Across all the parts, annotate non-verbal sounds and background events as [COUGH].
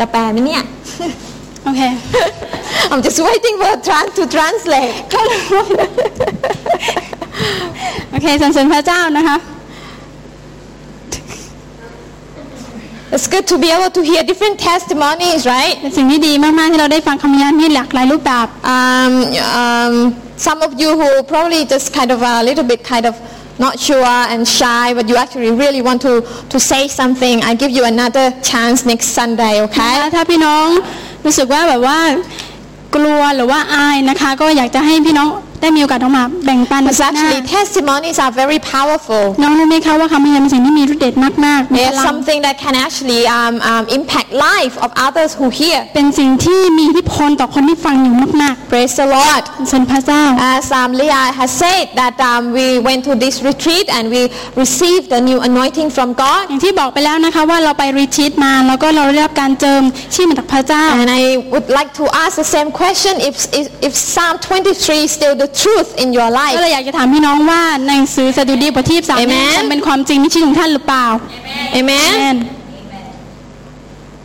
จะแปลไหมเนี่ย โอเค [LAUGHS] I'm just waiting for trans to translate [LAUGHS] โอเคสรรเสริญพระเจ้านะคะ It's good to be able to hear different testimonies right เป็นสิ่งที่ดีมากๆที่เราได้ฟังคำพยานที่หลากหลายรูปแบบ um, um, some of you who probably just kind of a little bit kind of not sure and shy but you actually really want to to say something I give you another chance next Sunday นะ okay ค[LAUGHS] ะถ้าพี่น้องรู้สึกว่าแบบว่ากลัวหรือว่าอายนะคะ ก็อยากจะให้พี่น้อง ได้มีโอกาสออกมาแบ่งปัน because หน้า actually testimonies are very powerful น้องรู้ไหมคะว่าคำพยานเป็นสิ่งที่มีฤทธิ์เดชมากๆมีพ It's ลัง something that can actually um, um, impact life of others who hear เป็นสิ่งที่มีอิทธิพลต่อคนที่ฟังอยู่มาก praise the Lord ๆสรรพระเจ้า As um, Leah has said that um, we went to this retreat and we received a new anointing from God อย่างที่บอกไปแล้วนะคะว่าเราไปรีทรีตมาแล้วก็เราได้รับการเจิมชื่อมาจากพระเจ้า and I would like to ask the same question if, if, if Psalm 23 is still the truth in your ก็ life เลยอยากจะถามพี่น้องว่าในหนังสือสดุดีบทที่สาม Amen ยังเป็นความจริงในชีวิตของท่านหรือเปล่า Amen Amen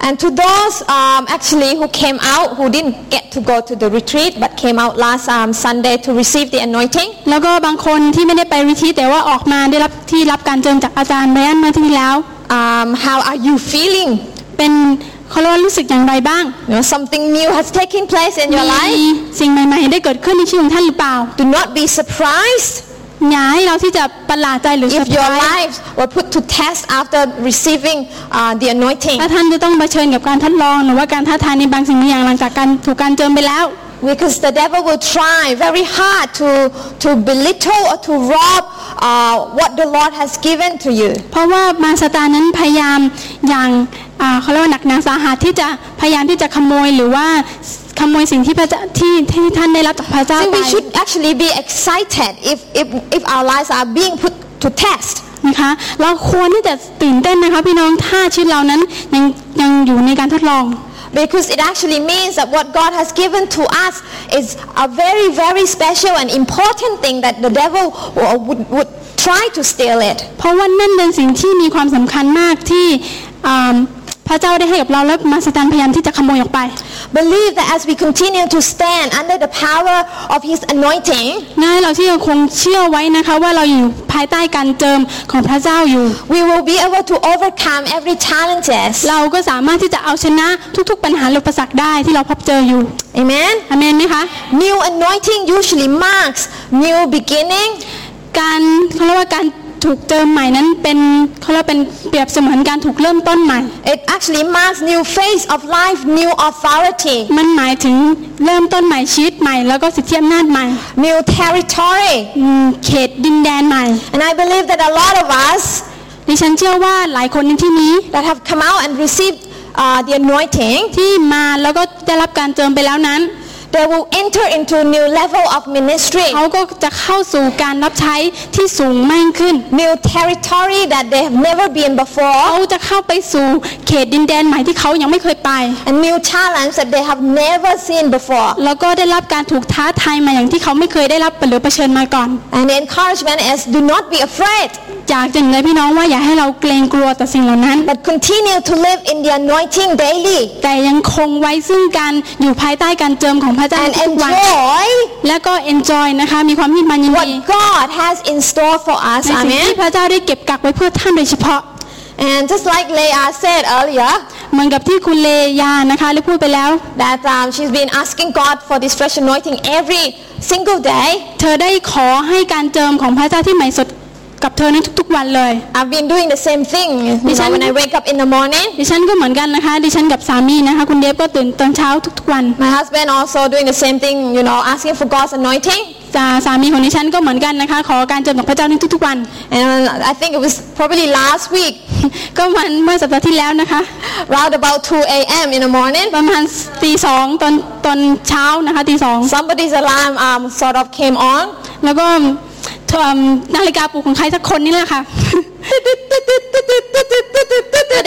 and to those um, actually who came out who didn't get to go to the retreat but came out last um, Sunday to receive the anointing แล้วก็บางคนที่ไม่ได้ไปรีทรีตแต่ว่าออกมาได้รับที่รับการเจิมจากอาจารย์แบรนด์เมื่ออาที่แล้ว um, how are you feeling เป็น เขาเรียกว่ารู้สึกอย่างไรบ้าง you know something new has taken place in your มี life สิ่งใหม่ๆได้เกิดขึ้นในชีวิตของท่านหรือเปล่า do not be surprised อย่าให้เราที่จะประหลาดใจหรือเซอ if ร์ไพร your ส์ lives were put to test after receiving uh, the anointing ถ้าท่านจะต้องเผชิญกับการทดลองหรือว่าการท้าทายในบางสิ่งบางอย่างหลังจากการถูกการเจิมไปแล้ว because the devil will try very hard to to belittle or to rob uh, what the Lord has given to you เพราะว่ามารซาตานนั้นพยายามอย่างอ่า เขาเรียกว่าหนักหนาสาหัสที่จะพยายามที่จะขโมยหรือว่าขโมยสิ่งที่พระเจ้าที่ที่ท่านได้รับจากพระเจ้า so ไป we should actually be excited if if if our lives are being put to test นะคะเราควรที่จะตื่นเต้นนะคะพี่น้องถ้าชีวิตเรานั้นยังยังอยู่ในการทดลอง because it actually means that what God has given to us is a very very special and important thing that the devil would, would try to steal it เพราะว่านั่นเป็นสิ่งที่มีความสำคัญมากที่อ่า พระเจ้าได้ให้กับเราและมารซาตานพยายามที่จะขโมยออกไป believe that as we continue to stand under the power of his anointing ง่ายเราที่ยังคงเชื่อไว้นะคะว่าเราอยู่ภายใต้การเจิมของพระเจ้าอยู่ we will be able to overcome every challenges เราก็สามารถที่จะเอาชนะทุกๆปัญหาอุปสรรคได้ที่เราพบเจออยู่ amen อเมนไหมคะ new anointing usually marks new beginning การเขาเรียกว่าการ ถูกเจิมใหม่นั้นเป็นเขาเรียกว่าเป็นเปรียบเสมือนการถูกเริ่มต้นใหม่ it actually marks new phase of life new authority มันหมายถึงเริ่มต้นใหม่ชีวิตใหม่ แล้วก็สิทธิอำนาจใหม่ new territory อืมเขตดินแดนใหม่ and I believe that a lot of us ดิฉันเชื่อว่าหลายคนในที่นี้ that have come out and received uh, the anointing ที่มาแล้วก็ได้รับการเจิมไปแล้วนั้น they will enter into a new level of ministry เขาก็จะเข้าสู่การรับใช้ที่สูงมากขึ้น new territory that they have never been เขา before จะเข้าไปสู่เขตดินแดนใหม่ที่เขายังไม่เคยไป and new challenge that they have never seen before แล้วก็ได้รับการถูกท้าทายมาอย่างที่เขาไม่เคยได้รับหรือเผชิญมาก่อน and the encouragement is do not be afraid อยากจะเลยพี่น้องว่าอย่าให้เราเกรงกลัวต่อสิ่งเหล่านั้น but continue to live in the anointing daily แต่ยังคงไว้ซึ่งการอยู่ภายใต้การเจิมของพระเจ้า and ทุกวัน enjoy และก็ enjoy นะคะมีความยินมันยิน what ดี God has in store for us ในสิ่ง amen ที่พระเจ้าได้เก็บกักไว้เพื่อท่านโดยเฉพาะ and just like Leah said earlier เหมือนกับที่คุณเลยานะคะได้พูดไปแล้ว that um, she's been asking God for this fresh anointing every single day เธอได้ขอให้การเจิมของพระเจ้าที่ใหม่สด กับเธอในทุกๆวันเลย I've been doing the same thing you know, Diyan- when I wake up in the morning ดิฉันก็เหมือนกันนะคะ ดิฉันกับสามีนะคะ คุณเดฟก็ตื่นตอนเช้าทุกๆวัน my husband also doing the same thing you know asking for God's anointing สาสามีของดิฉันก็เหมือนกันนะคะ ขอการเจิมของพระเจ้าในทุกๆวัน and I think it was probably last week ก็มันเมื่อสัปดาห์ที่แล้วนะคะ round about 2 a.m. in the morning ประมาณตีสองตอนตอนเช้านะคะตีสอง somebody's alarm um, sort of came on แล้วก็เอิ่ม นาฬิกาปลุกของใครสักคนนี่แหละค่ะ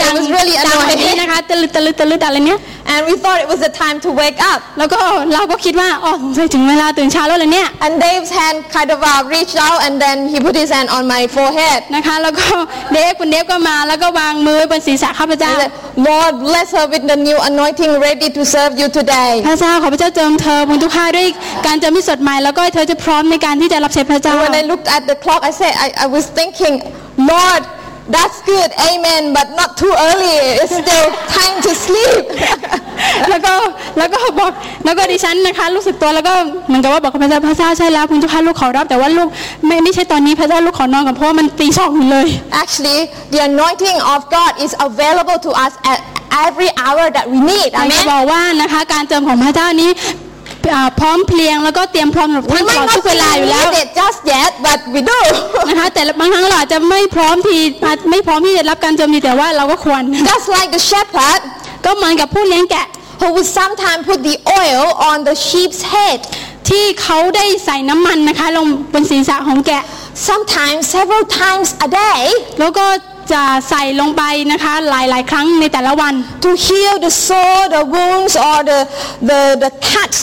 It was really ดังแบบนี้ annoying. นะคะตะลึดตะลึดตะลึดอะไรเนี้ย And we thought it was the time to wake up. แล้วก็เราก็คิดว่าอ๋อสงสัยถึงเวลาตื่นเช้าแล้วเลยเนี่ย And Dave's hand kind of uh, reached out and then he put his hand on my forehead. นะคะแล้วก็เดฟคุณเดฟก็มาแล้วก็วางมือไว้บนศีรษะข้าพเจ้า He said, [LAUGHS] Lord, bless her with the new anointing ready to serve you today. พระเจ้าขอพระเจ้าเจิมเธอบนทุกข้าด้วยการเจิมที่สดใหม่แล้วก็เธอจะพร้อมในการที่จะรับใช้พระเจ้า And when I looked at the clock, I said, I, I was thinking, Lord, that's good, amen, but not too early. It's still time to sleep. แล้วก็แล้วก็บอกแล้วก็ดิฉันนะคะรู้สึกตัวแล้วก็เหมือนกับว่าบอกกับพระเจ้าพระเจ้าใช่แล้วคุณเจ้าค่ะลูกขอรับแต่ว่าลูกไม่ไม่ใช่ตอนนี้พระเจ้าลูกขอนอนก่อนเพราะว่ามันตีสองอยู่เลย Actually, the anointing of God is available to us at every hour that we need. อยากจะ Amen. บอกว่านะคะการเจิมของพระเจ้านี้อ่า พร้อมเพรียงแล้วก็เตรียมพร้อมสำหรับ We ท่านตลอ might ด not ทุกเวลาอยู่แล้ว need it just yet, but we do. นะคะแต่บางครั้งเราอาจจะไม่พร้อมที่อาจไม่พร้อมที่จะรับการเจิมดีแต่ว่าเราก็ควร Just like the shepherd ก็เหมือนกับผู้เลี้ยงแกะ who would sometimes put the oil on the sheep's head. ที่เขาได้ใส่น้ำมันนะคะลงบนศีรษะของแกะ Sometimes, several times a day, แล้วก็จะใส่ลงไปนะคะหลายๆ ครั้งในแต่ละวัน to heal the sore, the wounds, or the, the, the cuts,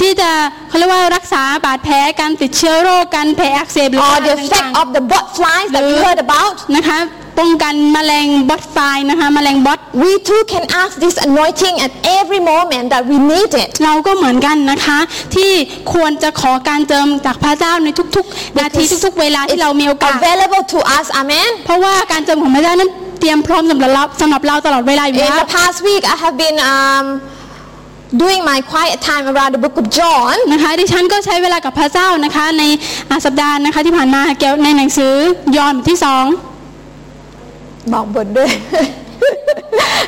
ที่จะเขาเรียกว่ารักษาบาดแผลการติดเชื้อโรคการแผลอักเสบหรือ or อะไร the ต่าง effect of the bot flies that we heard about. ๆนะคะป้องกันแมลงบอทไฟนะคะแมลงบอท We too can ask this anointing at every moment that we need it. เราก็เหมือนกันนะคะ ที่ควรจะขอการเจิมจากพระเจ้าในทุกๆ นาทีทุกๆ เวลาที่เรามีโอกาส Available to us, amen. เพราะว่าการเจิมของพระเจ้านั้นเตรียมพร้อมสำหรับเราสำหรับเราตลอดเวลาอยู่ In แล้ว the past week, I have been um, doing my quiet time around the book of John. นะคะดิฉันก็ใช้เวลากับพระเจ้านะคะในอ่าสัปดาห์นะคะที่ผ่านมาเกี่ยวในหนังสือยอห์นบทที่สองบอกบทด้วย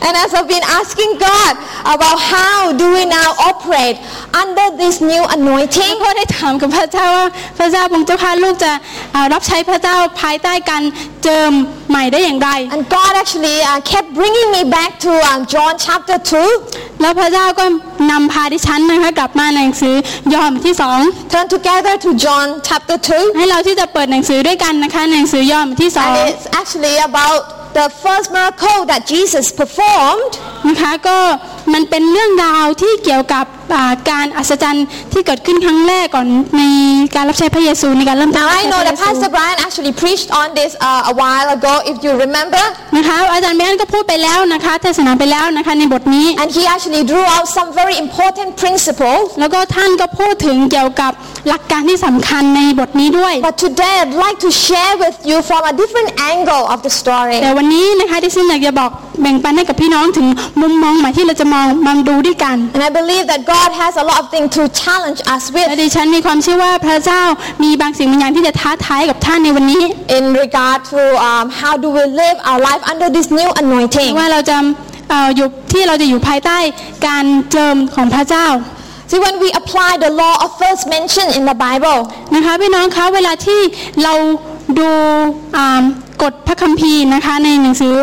and as I've been asking God about how do we now operate under this new แล้ว anointing ก็ได้ถามกับพระเจ้าว่าพระเจ้าพระเจ้าค่ะลูกจะอ่ารับใช้พระเจ้าภายใต้การเจิมใหม่ได้อย่างไร and God actually uh, kept bringing me back to um, John chapter 2แล้วพระเจ้าก็นำพาดิฉันนะคะกลับมาในหนังสือยอห์นบทที่สอง turn together to John chapter 2ให้เราที่จะเปิดหนังสือด้วยกันนะคะในหนังสือยอห์นบทที่สอง and it's actually about the first miracle that Jesus performed นะคะก็มันเป็นเรื่องราวที่เกี่ยวกับ การอัศจรรย์ที่เกิดขึ้นครั้งแรกก่อนในการรับใช้พระเยซูในการเริ่มต้น now รับ I ใช้ know พระ that เยซู Pastor Brian actually preached on this uh, a while ago if you remember นะคะอาจารย์แมนก็พูดไปแล้วนะคะเทศนาไปแล้วนะคะในบทนี้ and he actually drew out some very important principles แล้วก็ท่านก็พูดถึงเกี่ยวกับหลักการที่สำคัญในบทนี้ด้วย But today I'd like to share with you from a different angle of the story. แต่วันนี้นะคะที่ฉันอยากจะบอกแบ่งปันให้กับพี่น้องถึงมุมมองใหม่ที่เราจะมองมาดูด้วยกัน And I believe that God has a lot of things to challenge us และ with ดิฉันมีความเชื่อว่าพระเจ้ามีบางสิ่งบางอย่างที่จะท้าทายกับท่านในวันนี้ in regard to um, how do we live our life under this new anointing. ว่าเราจะเอ่ออยู่ที่เราจะอยู่ภายใต้การเจิมของพระเจ้า See, when we apply the law of first mention in the Bible, นะคะพี่น้องคะเวลาที่เราดูอ่ากฎพระคัมภีร์นะคะในหนังสือ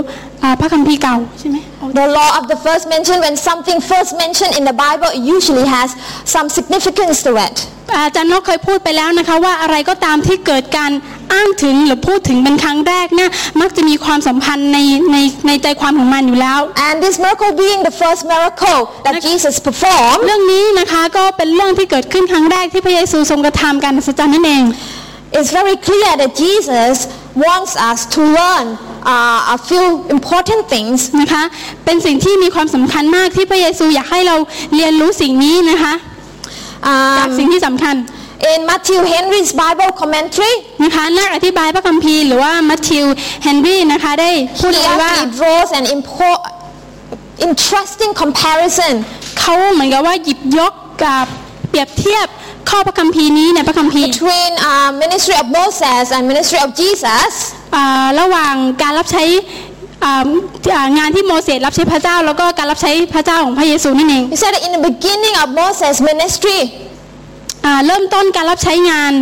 อ่าพระคัมภีร์เก่าใช่ไหม the law of the first mention, when something first mentioned in the Bible, it usually has some significance to it. อาจารย์นกเคยพูดไปแล้วนะคะว่าอะไรก็ตามที่เกิดการอ้างถึงหรือพูดถึงเป็นครั้งแรกเนี่ยมักจะมีความสัมพันธ์ในในในใจความของมันอยู่แล้ว And this miracle being the first miracle that Jesus performed, เรื่องนี้นะคะก็เป็นเรื่องที่เกิดขึ้นครั้งแรกที่พระเยซูทรงกระทำการอัศจรรย์นั่นเอง it's very clear that Jesus wants us to learn uh, a few important things นะคะเป็นสิ่งที่มีความสำคัญมากที่พระเยซูอยากให้เราเรียนรู้สิ่งนี้นะคะจาก Um, สิ่งที่สำคัญ in Matthew Henry's Bible commentary, นะคะนักอธิบายพระคัมภีร์หรือว่ามัทธิวเฮนรี่นะคะได้พูด he เอาไว้ว่า actually draws an import, interesting comparison เขาเหมือนกับว่าหยิบยกกับเปรียบเทียบข้อพระคัมภีร์นี้ในพระคัมภีร์ between uh, ministry of Moses and ministry of Jesus. อ่าระหว่างการรับใช้อ่าอ่างานที่โมเสสรับใช้พระเจ้า แล้วก็การรับใช้พระเจ้าของพระเยซูนั่นเอง He said that in the beginning of Moses' ministry, อ่าเริ่มต้นการรับใช้งาน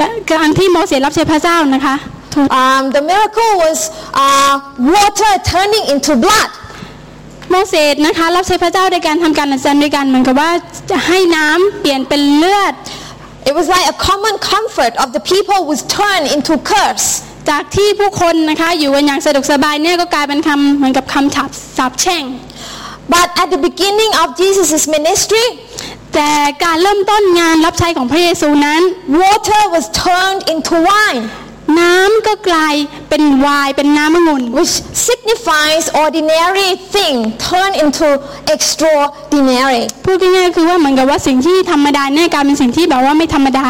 กการที่โมเสสรับใช้พระเจ้านะคะถูก um, the miracle was uh, water turning into blood. โมเสสนะคะรับใช้พระเจ้าในการทำการอัศจรรย์ด้วยกันเหมือนกับว่าจะให้น้ำเปลี่ยนเป็นเลือด It was like a common comfort of the people was turned into curse. จากที่ผู้คนนะคะอยู่กันอย่างสะดวกสบายเนี่ยก็กลายเป็นคำเหมือนกับคำฉาบสาบแช่ง But at the beginning of Jesus' ministry, แต่การเริ่มต้นงานรับใช้ของพระเยซูนั้น water was turned into wine, น้ำก็กลายเป็นไวน์เป็นน้ำองุ่น which signifies ordinary thing turned into extraordinary. พูดง่ายๆคือว่าเหมือนกับว่าสิ่งที่ธรรมดาเนี่ยกลายเป็นสิ่งที่แบบว่าไม่ธรรมดา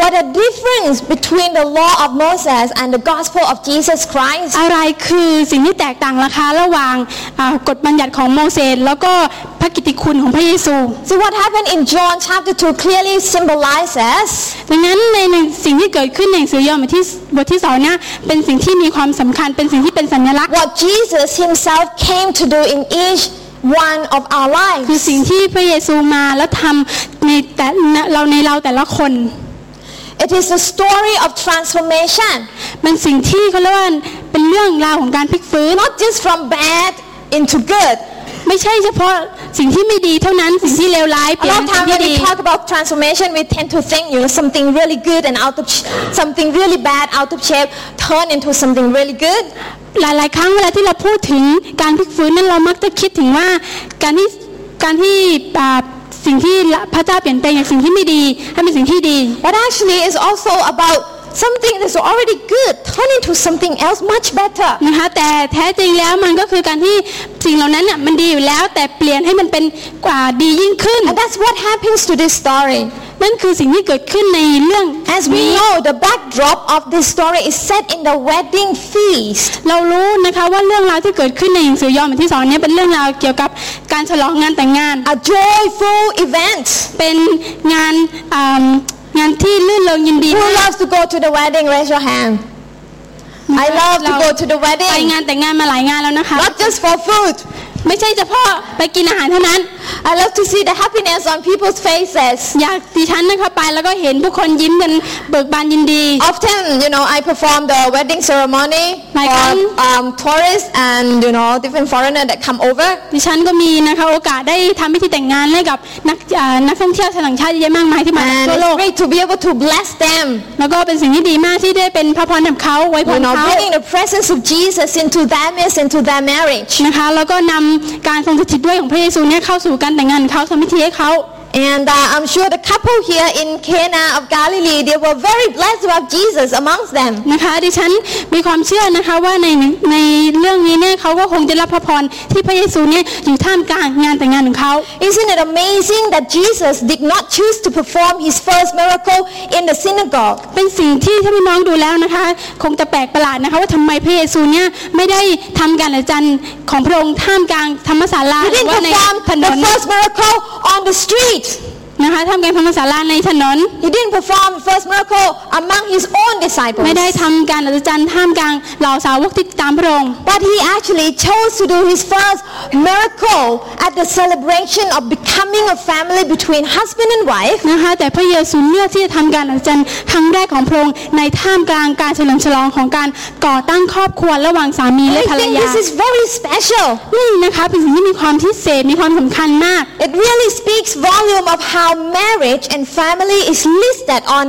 What a difference between the law of Moses and the gospel of Jesus Christ. อะไรคือสิ่งที่แตกต่างราคาระหว่างอ่ากฎบัญญัติของโมเสสแล้วก็พระกิตติคุณของพระเยซู So what happened in John chapter 2 clearly symbolizes ดังนั้นในในสิ่งที่เกิดขึ้นในหนังสือยอห์นบทที่บทที่สองเนี่ยเป็นสิ่งที่มีความสำคัญเป็นสิ่งที่เป็นสัญลักษณ์ what Jesus himself came to do in each one of our คือ lives. สิ่งที่พระเยซูมาแล้วทำในแต่เราในเราแต่ละคน It is a story of transformation, เป็นสิ่งที่เขาเรียกว่าเป็นเรื่องราวของการพลิกฟื้น not just from bad into good. ไม่ใช่เฉพาะสิ่งที่ไม่ดีเท่านั้นสิ่งที่เลวร้ายเป A ลี่ยน lot เป็ of นสิ่ง time ที่ when ดี we talk about transformation, we tend to think, you know, something really good and out of sh- something really bad, out of shape, turn into something really good. หลายๆ ครั้งเวลาที่เราพูดถึงการพลิกฟื้นนั้นเรามักจะคิดถึงว่าการที่การที่อ่า สิ่งที่พระเจ้าเปลี่ยนแปลงจากสิ่งที่ไม่ดีให้เป็นสิ่งที่ดี But actually, it's also about something that's already good, turn into something else much better. นะคะแต่แท้จริงแล้วมันก็คือการที่สิ่งเหล่านั้นเนี่ยมันดีอยู่แล้วแต่เปลี่ยนให้มันเป็นกว่าดียิ่งขึ้น And that's what happens to this story. นั่นคือสิ่งที่เกิดขึ้นในเรื่อง As we นี้ know, the backdrop of this story is set in the wedding feast. เรารู้นะคะว่าเรื่องราวที่เกิดขึ้นในหนังสือยอห์นบทที่สองเนี้เป็นเรื่องราวเกี่ยวกับการฉลองงานแต่งงาน A joyful event. เป็นงานอ่างานที่ลื่นเริงยินดี Who มาก loves to go to the wedding? Raise your hand. I love to go to the ไป wedding. งานแต่งงานมาหลายงานแล้วนะคะ Not just for food. ไม่ใช่เฉพาะไปกินอาหารเท่านั้น I love to see the happiness on people's faces. อยากดิฉันนะคะไปแล้วก็เห็นผู้คนยิ้มกันเบิกบานยินดี Often, you know, I perform the wedding ceremony Like for um, um, tourists and, you know, different foreigners that come over. ดิฉันก็มีนะคะโอกาสได้ทำพิธีแต่งงานให้กับนักอ่านักท่องเที่ยวชาวต่างชาติเยอะแยะมากมายที่มาจาก And ทั่วโล it's ก great to be able to bless them. แล้วก็เป็นสิ่งที่ดีมากที่ได้เป็นพระพรกับเขาไว้พ You ร know, เขา bringing the presence of Jesus into their midst, into their marriage. นะคะแล้วก็นำการทรงสถิตด้วยของพระเยซูเนี่ยเข้าสู่การแต่งงานเขาทำพิธีให้เขา And uh, I'm sure the couple here in Cana of Galilee, they were very blessed to have Jesus amongst them. นะคะดิฉันมีความเชื่อนะคะว่าในในเรื่องนี้เนี่ยเขาก็คงจะรับพระพรที่พระเยซูเนี่ยอยู่ท่ามกลางงานแต่งงานของเขา Isn't it amazing that Jesus did not choose to perform his first miracle in the synagogue? เป็นสิ่งที่ถ้าพี่น้องดูแล้วนะคะคงจะแปลกประหลาดนะคะว่าทำไมพระเยซูเนี่ยไม่ได้ทำการอัศจรรย์ของพระองค์ท่ามกลางธรรมศาลา He หรือ didn't ว่าใน perform ถน the น first miracle on the street. eat. นะคะท่ามกลางธรรมศาลาในถนน He didn't perform the first miracle among his own disciples. ไม่ได้ทำการอัศจรรย์ท่ามกลางเหล่าสาวกที่ตามพระองค์ But he actually chose to do his first miracle at the celebration of becoming a family between husband and wife. นะคะแต่พระเยซูเลือกที่จะทำการอัศจรรย์ครั้งแรกของพระองค์ในท่ามกลางการเฉลิมฉลองของการก่อตั้งครอบครัวระหว่างสามี I และภรร think ยา this is very special. นี่นะคะเป็นสิ่งที่มีความพิเศษมีความสำคัญมาก It really speaks volume of how marriage and family is listed on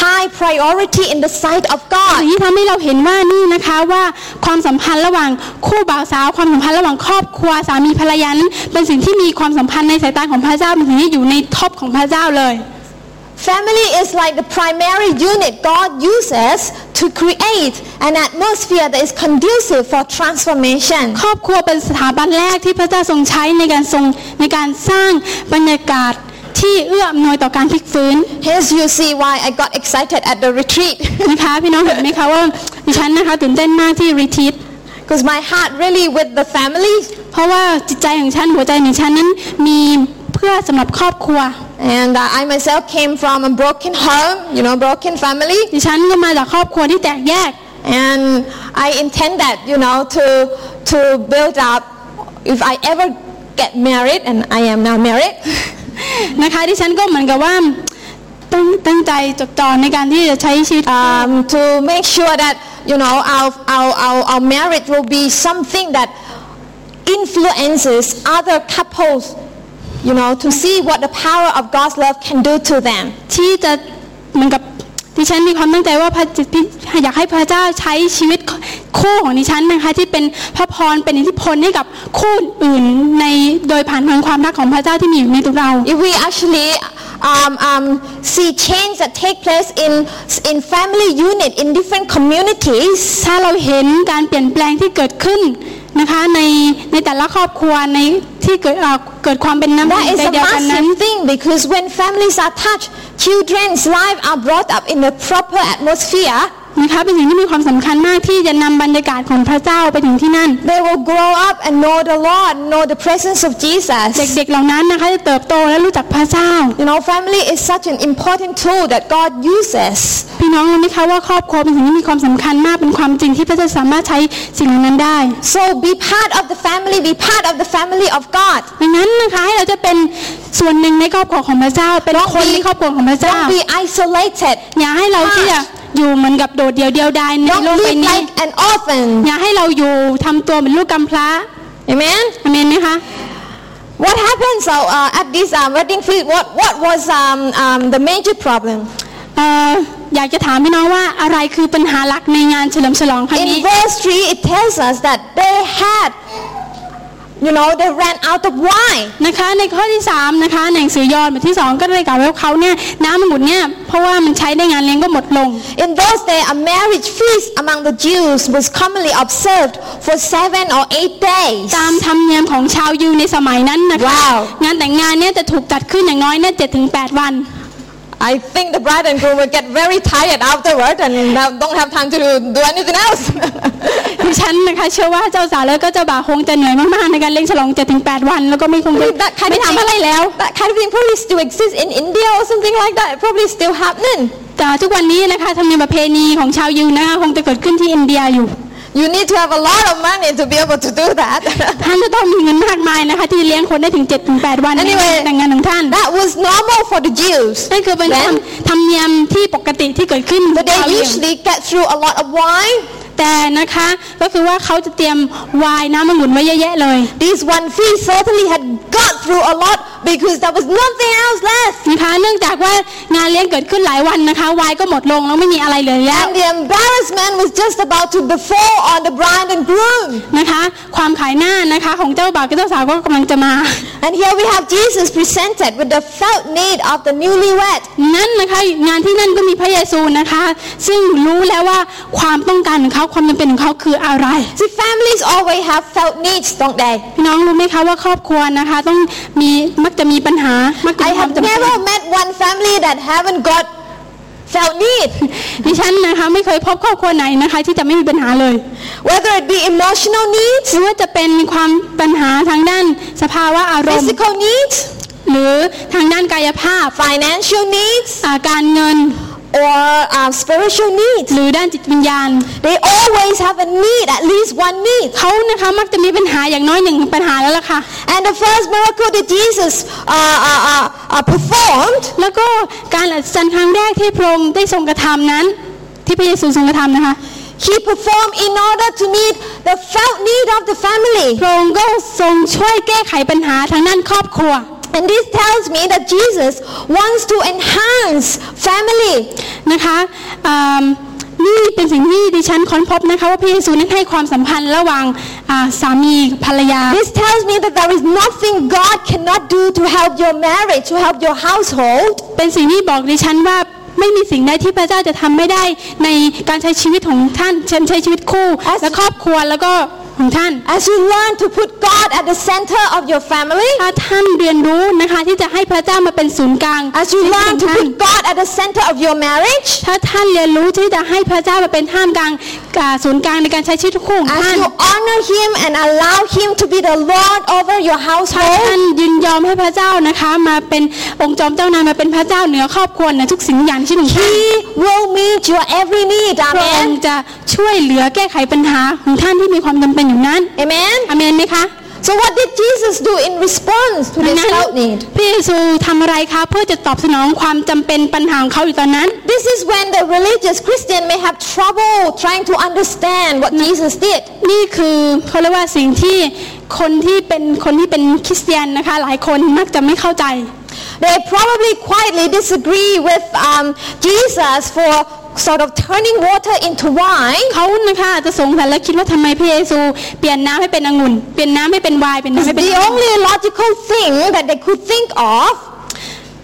high priority in the sight of สิ่ God. งที่ทำให้เราเห็นว่านี่นะคะว่าความสัมพันธ์ระหว่างคู่บ่าวสาวความสัมพันธ์ระหว่างครอบครัวสามีภรรยานั้นเป็นสิ่งที่มีความสัมพันธ์ในสายตาของพระเจ้าเป็นสิ่งที่อยู่ใน top ของพระเจ้าเลย Family is like the primary unit God uses to create an atmosphere that is conducive for transformation. ครอบครัวเป็นสถาบันแรกที่พระเจ้าทรงใช้ในการทรงในการสร้างบรรยากาศ ที่เอื้ออำนวยต่อการพลิกฟื้น Hence you see why I got excited at the retreat. [LAUGHS] นะคะพี่น้องเห็นไหมคะว่าดิฉันนะคะตื่นเต้นมากที่รีทิต Because my heart really with the family เพราะว่าจิตใจของฉันหัวใจของฉันนั้นมีเพื่อสำหรับครอบครัว and uh, I myself came from a broken home, you know, broken family. ดิฉันก็มาจากครอบครัวที่แตกแยก And I intend that, you know, to, to build up, if I ever get married, and I am now married, [LAUGHS] [LAUGHS] นะคะดิฉันก็เหมือนกับว่าตั้งตั้งใจจดจ่อในการที่จะใช้ชีวิต um, to make sure that, you know, our, our, our, our marriage will be something that influences other couples, you know, to see what the power of God's love can do to them. ที่จะเหมือนกับ ดิฉันมีความตั้งใจว่าพระอยากให้พระเจ้าใช้ชีวิตคู่ของดิฉันนะคะ ที่เป็นพระพรเป็นอิทธิพลให้กับคู่อื่นในโดยผ่านทางความรักของพระเจ้าที่มีอยู่ในตัวเรา If we actually um, um, see change that take place in in family unit in different communities, ถ้าเราเห็นการเปลี่ยนแปลงที่เกิดขึ้นนะคะในในแต่ละครอบครัวในที่เกิดเอ่อเกิดความเป็นน้ำหนึ่ that ง is ใจ a เดียวกันนั้น massive thing because when families are touched, children's lives are brought up in a proper atmosphere. นะคะเป็นสิ่งที่มีความสำคัญมากที่จะนำบรรยากาศของพระเจ้าไปถึงที่นั่น They will grow up and know the Lord, know the presence of Jesus. เด็กๆเหล่านั้นนะคะจะเติบโตและรู้จักพระเจ้า You know, family is such an important tool that God uses. พี่น้องรู้ไหมคะว่าครอบครัวเป็นสิ่งที่มีความสำคัญมากเป็นความจริงที่พระเจ้าสามารถใช้สิ่งเหล่านั้นได้ So be part of the family, be part of the family of God. ดังนั้นนะคะให้เราจะเป็นส่วนหนึ่งในครอบครัวของพระเจ้า เป็นคนในครอบครัวของพระเจ้า Don't be isolated. อย่าให้เราที่จะ อยู่เหมือนกับโดดเดี่ยวเดียวดายใน Don't โลกใบ live นี้ like an orphan. อย่าให้เราอยู่ทำตัวเหมือนลูกกำพร้า Amen. อเมนไหมคะ What happened so uh, at this um, wedding feast? What what was um, um, the major problem? เอ่ออยากจะถามพี่น้องว่าอะไรคือปัญหาหลักในงานเฉลิมฉลองครั้งนี้ In verse three, it tells us that they had, you know, they ran out of wine. นะคะในข้อที่3นะคะในหนังสือยอห์นบทที่ 2 ก็ได้กล่าวไว้ว่าเขาเนี่ยน้ำมันหมดเนี่ยเพราะว่ามันใช้ในงานเลี้ยงก็หมดลง In those days, a marriage feast among the Jews was commonly observed for seven or eight days. ตามธรรมเนียมของชาวยิวในสมัยนั้นนะคะว้าวงานแต่งงานเนี่ยจะถูกจัดขึ้นอย่างน้อยเนี่ยเจ็ดถึงแปดวัน I think the bride and groom will get very tired afterward and uh, don't have time to do, do anything else. ดิฉันนะคะเชื่อว่าเจ้าสาวแล้วก็เจ้าบ่าวคงจะเหนื่อยมากๆในการเลี้ยงฉลอง7-8ถึงวันแล้วก็ไม่คงจะ that kind ไม่ of ทำอะไร thing, แล้ว that kind of thing probably still exists in India or something like that. It probably still happening. แต่ทุกวันนี้นะคะธรรมเนียมประเพณีของชาวยิวนะคะคงจะเกิดขึ้นที่อินเดียอยู่ You need to have a lot of money to be able to do that. [LAUGHS] ท่านจะต้องมีเงินมากมายนะคะที่จะเลี้ยงคนได้ถึง7-8ถึง8วันใน Anyway งานแต่งงานของท่าน that was normal for the Jews. นั่นคือเป็นธรรม Then ธรรมเนียมที่ปกติที่เกิดขึ้น But ชาว they ยิว usually get through a lot of wine. แต่นะคะก็คือว่าเขาจะเตรียมไวน์น้ำองุ่นไว้เยอะแยะเลย This one feast certainly had got through a lot because there was nothing else left. นะคะเนื่องจากว่างานเลี้ยงเกิดขึ้นหลายวันนะคะไวน์ก็หมดลงแล้วไม่มีอะไรเหลือแล้ว And the embarrassment was just about to befall on the bride and groom. นะคะความขายหน้านะคะของเจ้าบ่าวกับเจ้าสาวก็กำลังจะมา And here we have Jesus presented with the felt need of the newlywed. นั่นนะคะงานที่นั่นก็มีพระเยซูนะคะ ซึ่งรู้แล้วว่าความต้องการของเขาความจำเป็นของเขาคืออะไร See, families always have felt needs, don't they? พี่น้องรู้ไหมคะว่าครอบครัวนะคะต้องมีมักจะมีปัญหา มักจะ I มีความ have จำเป็น never met one family that haven't got felt need. ดิฉันนะคะไม่เคยพบครอบครัวไหนนะคะ ที่จะไม่มีปัญหาเลย Whether it be emotional needs, หรือว่าจะเป็นความปัญหาทางด้านสภาวะอารมณ์ physical needs, หรือทางด้านกายภาพ financial needs, อ่าการเงิน or uh, spiritual needs. หรือด้านจิตวิญญาณ They always have a need, at least one need. เขานะคะมักจะมีปัญหาอย่างน้อยหนึ่งปัญหาแล้วล่ะค่ะ And the first miracle that Jesus uh, uh, uh, uh, performed แล้วก็การอัศจรรย์ครั้งแรกที่พระองค์ได้ทรงกระทำนั้น ที่พระเยซูทรงกระทำนะคะ He performed in order to meet the felt need of the family. พระองค์ก็ทรงช่วยแก้ไขปัญหาทางด้านครอบครัว And this tells me that Jesus wants to enhance family. นะคะอ่านี่เป็นสิ่งที่ดิฉันค้นพบนะคะว่าพระเยซูนั้นให้ความสัมพันธ์ระหว่างอ่าสามีกับภรรยา This tells me that there is nothing God cannot do to help your marriage, to help your household. เป็นสิ่งที่บอกดิฉันว่าไม่มีสิ่งใดที่พระเจ้าจะทำไม่ได้ในการใช้ชีวิตของท่านฉันใช้ชีวิตคู่ As- และครอบครัวแล้วก็ ของท่าน As you learn to put God at the center of your family, ถ้าท่านเรียนรู้นะคะที่จะให้พระเจ้ามาเป็นศูนย์กลาง as you ใน learn ชี to วิตของท่าน put God at the center of your marriage, ถ้าท่านเรียนรู้ที่จะให้พระเจ้ามาเป็นท่ามกลางอ่าศูนย์กลางในการใช้ชีวิตคู่ของ as ท่าน you honor Him and allow Him to be the Lord over your ถ้า household, ท่านยินยอมให้พระเจ้านะคะมาเป็นองค์จอมเจ้านายมาเป็นพระเจ้าเหนือครอบครัวเหนือทุกสิ่งอย่างที่หนึ่งท่าน He will meet your every need. พระองค์ Amen. จะช่วยเหลือแก้ไขปัญหาของท่านที่มีความจำเป็อยู่นั้น Amen. อเมนไหมคะ So what did Jesus do in response to ดัง this นั้น felt need? พระเยซูทำอะไรคะเพื่อจะตอบสนองความจำเป็นปัญหาของเขาอยู่ตอนนั้น This is when the religious Christian may have trouble trying to understand what Jesus did. นี่คือเขาเรียกว่าสิ่งที่คนที่เป็นคนที่เป็นคริสเตียนนะคะ หลายคนมักจะไม่เข้าใจ They probably quietly disagree with um, Jesus for sort of turning water into wine, เขานะคะอาจจะสงสัยและคิดว่าทำไมพระเยซูเปลี่ยนน้ำให้เป็นองุ่นเปลี่ยนน้ำให้เป็นไวน์เปลี่ยนน้ำ is ให้เป็น the only logical thing that they could think of.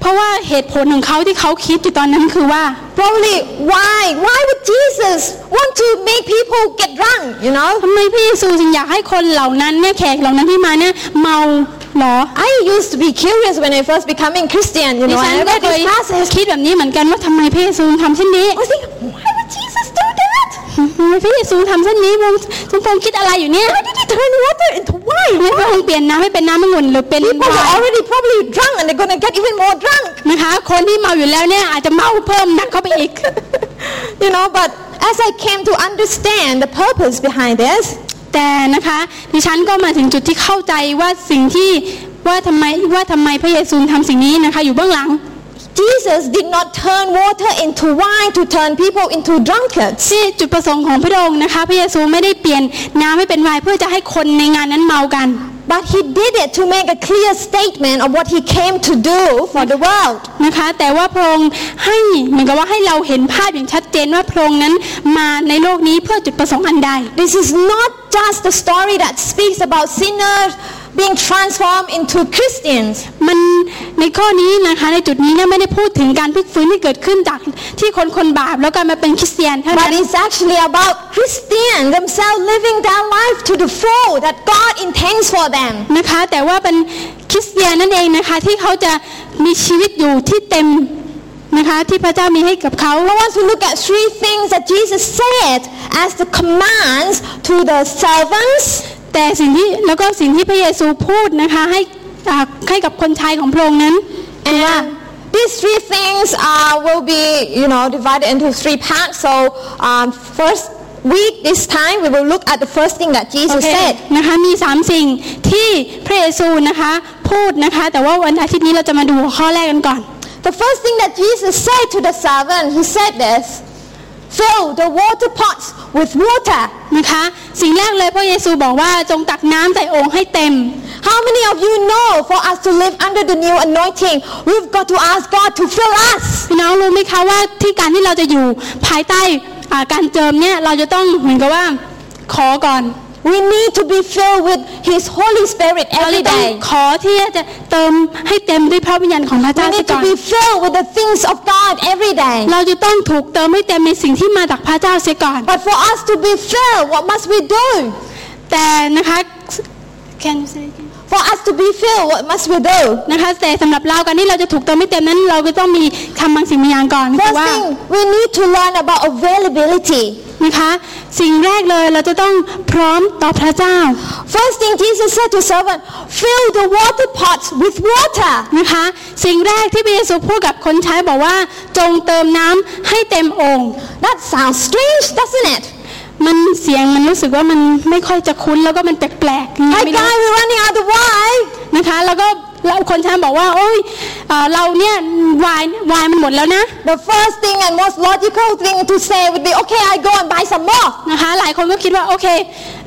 เพราะว่าเหตุผลของเขาที่เขาคิดอยู่ตอนนั้นคือว่า Probably why? Why would Jesus want to make people get drunk? You know? ทำไมพระเยซูจึงอยากให้คนเหล่านั้นเนี่ยแขกเหล่านั้นที่มาเนี่ยเมาเหรอ I used to be curious when I first becoming Christian. You ดิ know, ฉัน I ก็ read เคย this passage. คิดแบบนี้เหมือนกันว่าทำไมพระเยซูทำเช่นนี้ I was thinking, why would Jesus do that? ทำไมพระเยซูทำเช่นนี้พระองค์พระองค์คิดอะไรอยู่เนี่ย Why did he turn water into ทำ wine? ไมพระองค์เปลี่ยนน้ำให้เป็นน้ำองุ่นหรือเป็น People ไว are น์ already probably drunk and they're going to get even more drunk. นะคะ คนที่เมาอยู่แล้วเนี่ยอาจจะเมาเพิ่มหนักเข้าไปอีก [LAUGHS] you know, but as I came to understand the purpose behind this, แต่นะคะดิฉันก็มาถึงจุดที่เข้าใจว่าสิ่งที่ว่าทำไมว่าทำไมพระเยซูทำสิ่งนี้นะคะอยู่เบื้องหลัง Jesus did not turn water into wine to turn people into drunkards. ที่จุดประสงค์ของพระองค์นะคะ พระเยซูไม่ได้เปลี่ยนน้ำให้เป็นไวน์เพื่อจะให้คนในงานนั้นเมากัน But he did it to make a clear statement of what he came to do for the world. นะคะแต่ว่าพระองค์ให้เหมือนกับว่าให้เราเห็นภาพอย่างชัดเจนว่าพระองค์นั้นมาในโลกนี้เพื่อจุดประสงค์อันใด This is not just a story that speaks about sinners being transformed into Christians. มันในข้อนี้นะคะในจุดนี้เนี่ยไม่ได้พูดถึงการพลิกฟื้นที่เกิดขึ้นจากที่คนคนบาปแล้วกลายมาเป็นคริสเตียนเท่า But นั้น it's actually about Christians themselves living their life to the full that God intends for them. นะคะแต่ว่าเป็นคริสเตียนนั่นเองนะคะที่เขาจะมีชีวิตอยู่ที่เต็มนะคะที่พระเจ้ามีให้กับเขา I want to look at three things that Jesus said as the commands to the servants แต่สิ่งที่แล้วก็สิ่งที่พระเยซูพูดนะคะให้อ่าให้กับคนชายของพระองค์นั้นคือว่า and these three things uh, will be you know divided into three parts so um, first week this time we will look at the first thing that โอ Jesus เค said นะคะมีสามสิ่งที่พระเยซูนะคะพูดนะคะแต่ว่าวันอาทิตย์นี้เราจะมาดูหัวข้อแรกกันก่อน the first thing that Jesus said to the servant he said this fill the water pots with water นะคะ สิ่งแรกเลยพระเยซูบอกว่าจงตักน้ำใส่โอ่งให้เต็ม how many of you know for us to live under the new anointing we've got to ask God to fill us พี่น้องรู้ไหมคะว่าที่การที่เราจะอยู่ภายใต้อ่าการเจิมเนี่ยเราจะต้องเหมือนกับว่าขอก่อน we need to be filled with his Holy Spirit เรา every จะต้อง day ขอที่จะเติมให้เต็มด้วยพระวิญญาณของพระ we เจ้าเสี need ยก่ to อน be filled with the things of God every day เราจะต้องถูกเติมให้เต็มในสิ่งที่มาจากพระเจ้าเสียก่อน but for us to be filled what must we do แต่นะคะ Can you say again? For us to be filled, what must we do? นะคะแต่สำหรับเราการที่เราจะถูกเติมให้เต็มนั้น เราก็ต้องมีทำบางสิ่งบางอย่างก่อนคื First อว่า thing, we need to learn about availability. นะคะสิ่งแรกเลยเราจะต้องพร้อมต่อพระเจ้า First thing Jesus said to servant, fill the water pots with water. นะคะสิ่งแรกที่พระเยซูพูดกับคนใช้บอกว่าจงเติมน้ำให้เต็มโอ่ง That sounds strange, doesn't it? มันเสียงมันรู้สึกว่ามันไม่ค่อยจะคุ้นแล้วก็มันแปลกๆ Hi ไม่รู้ guy, we're running out of wine. นะคะ แล้วก็แล้วคนใช้บอกว่า โอ้ยเอ่อเราเนี่ยวายวายมันหมดแล้วนะ The first thing and most logical thing to say would be, okay, I go and buy some more. นะคะ หลายคนก็คิดว่า โอเค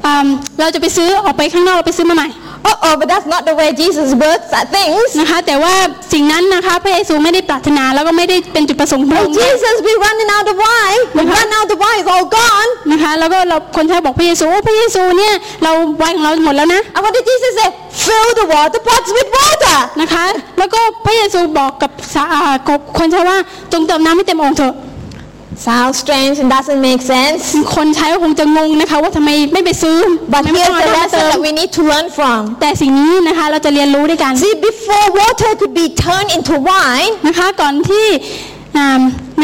อืมเราจะไปซื้อออกไปข้างนอกเราไปซื้อมาใหม่ Uh-oh, but that's not the way Jesus works at things. นะคะแต่ว่าสิ่งนั้นนะคะพระเยซูไม่ได้ปรารถนาแล้วก็ไม่ได้เป็นจุดประสงค์ของพระอ If งค์ Jesus be running out of wine, we run out of wine, it's all gone. นะคะแล้วก็เราคนใช้บอกพระเยซูโอ้พระเยซูเนี่ยเราวายของเราหมดแล้วนะ And what did Jesus say? Fill the water pots with water. นะคะแล้วก็พระเยซูบอกกับสาอ่ากับคนใช้ว่าจงเติมน้ำให้เต็มโอ่งเถอะ Sounds strange and doesn't make sense. คนใช้ก็คงจะงงนะคะว่าทำไมไม่ไปซื้อ But ทำไม here's ไม่ the ต้องมา lesson เติม that we need to learn from. แต่สิ่งนี้นะคะเราจะเรียนรู้ด้วยกัน See, before water could be turned into wine, นะคะก่อนที่อ่า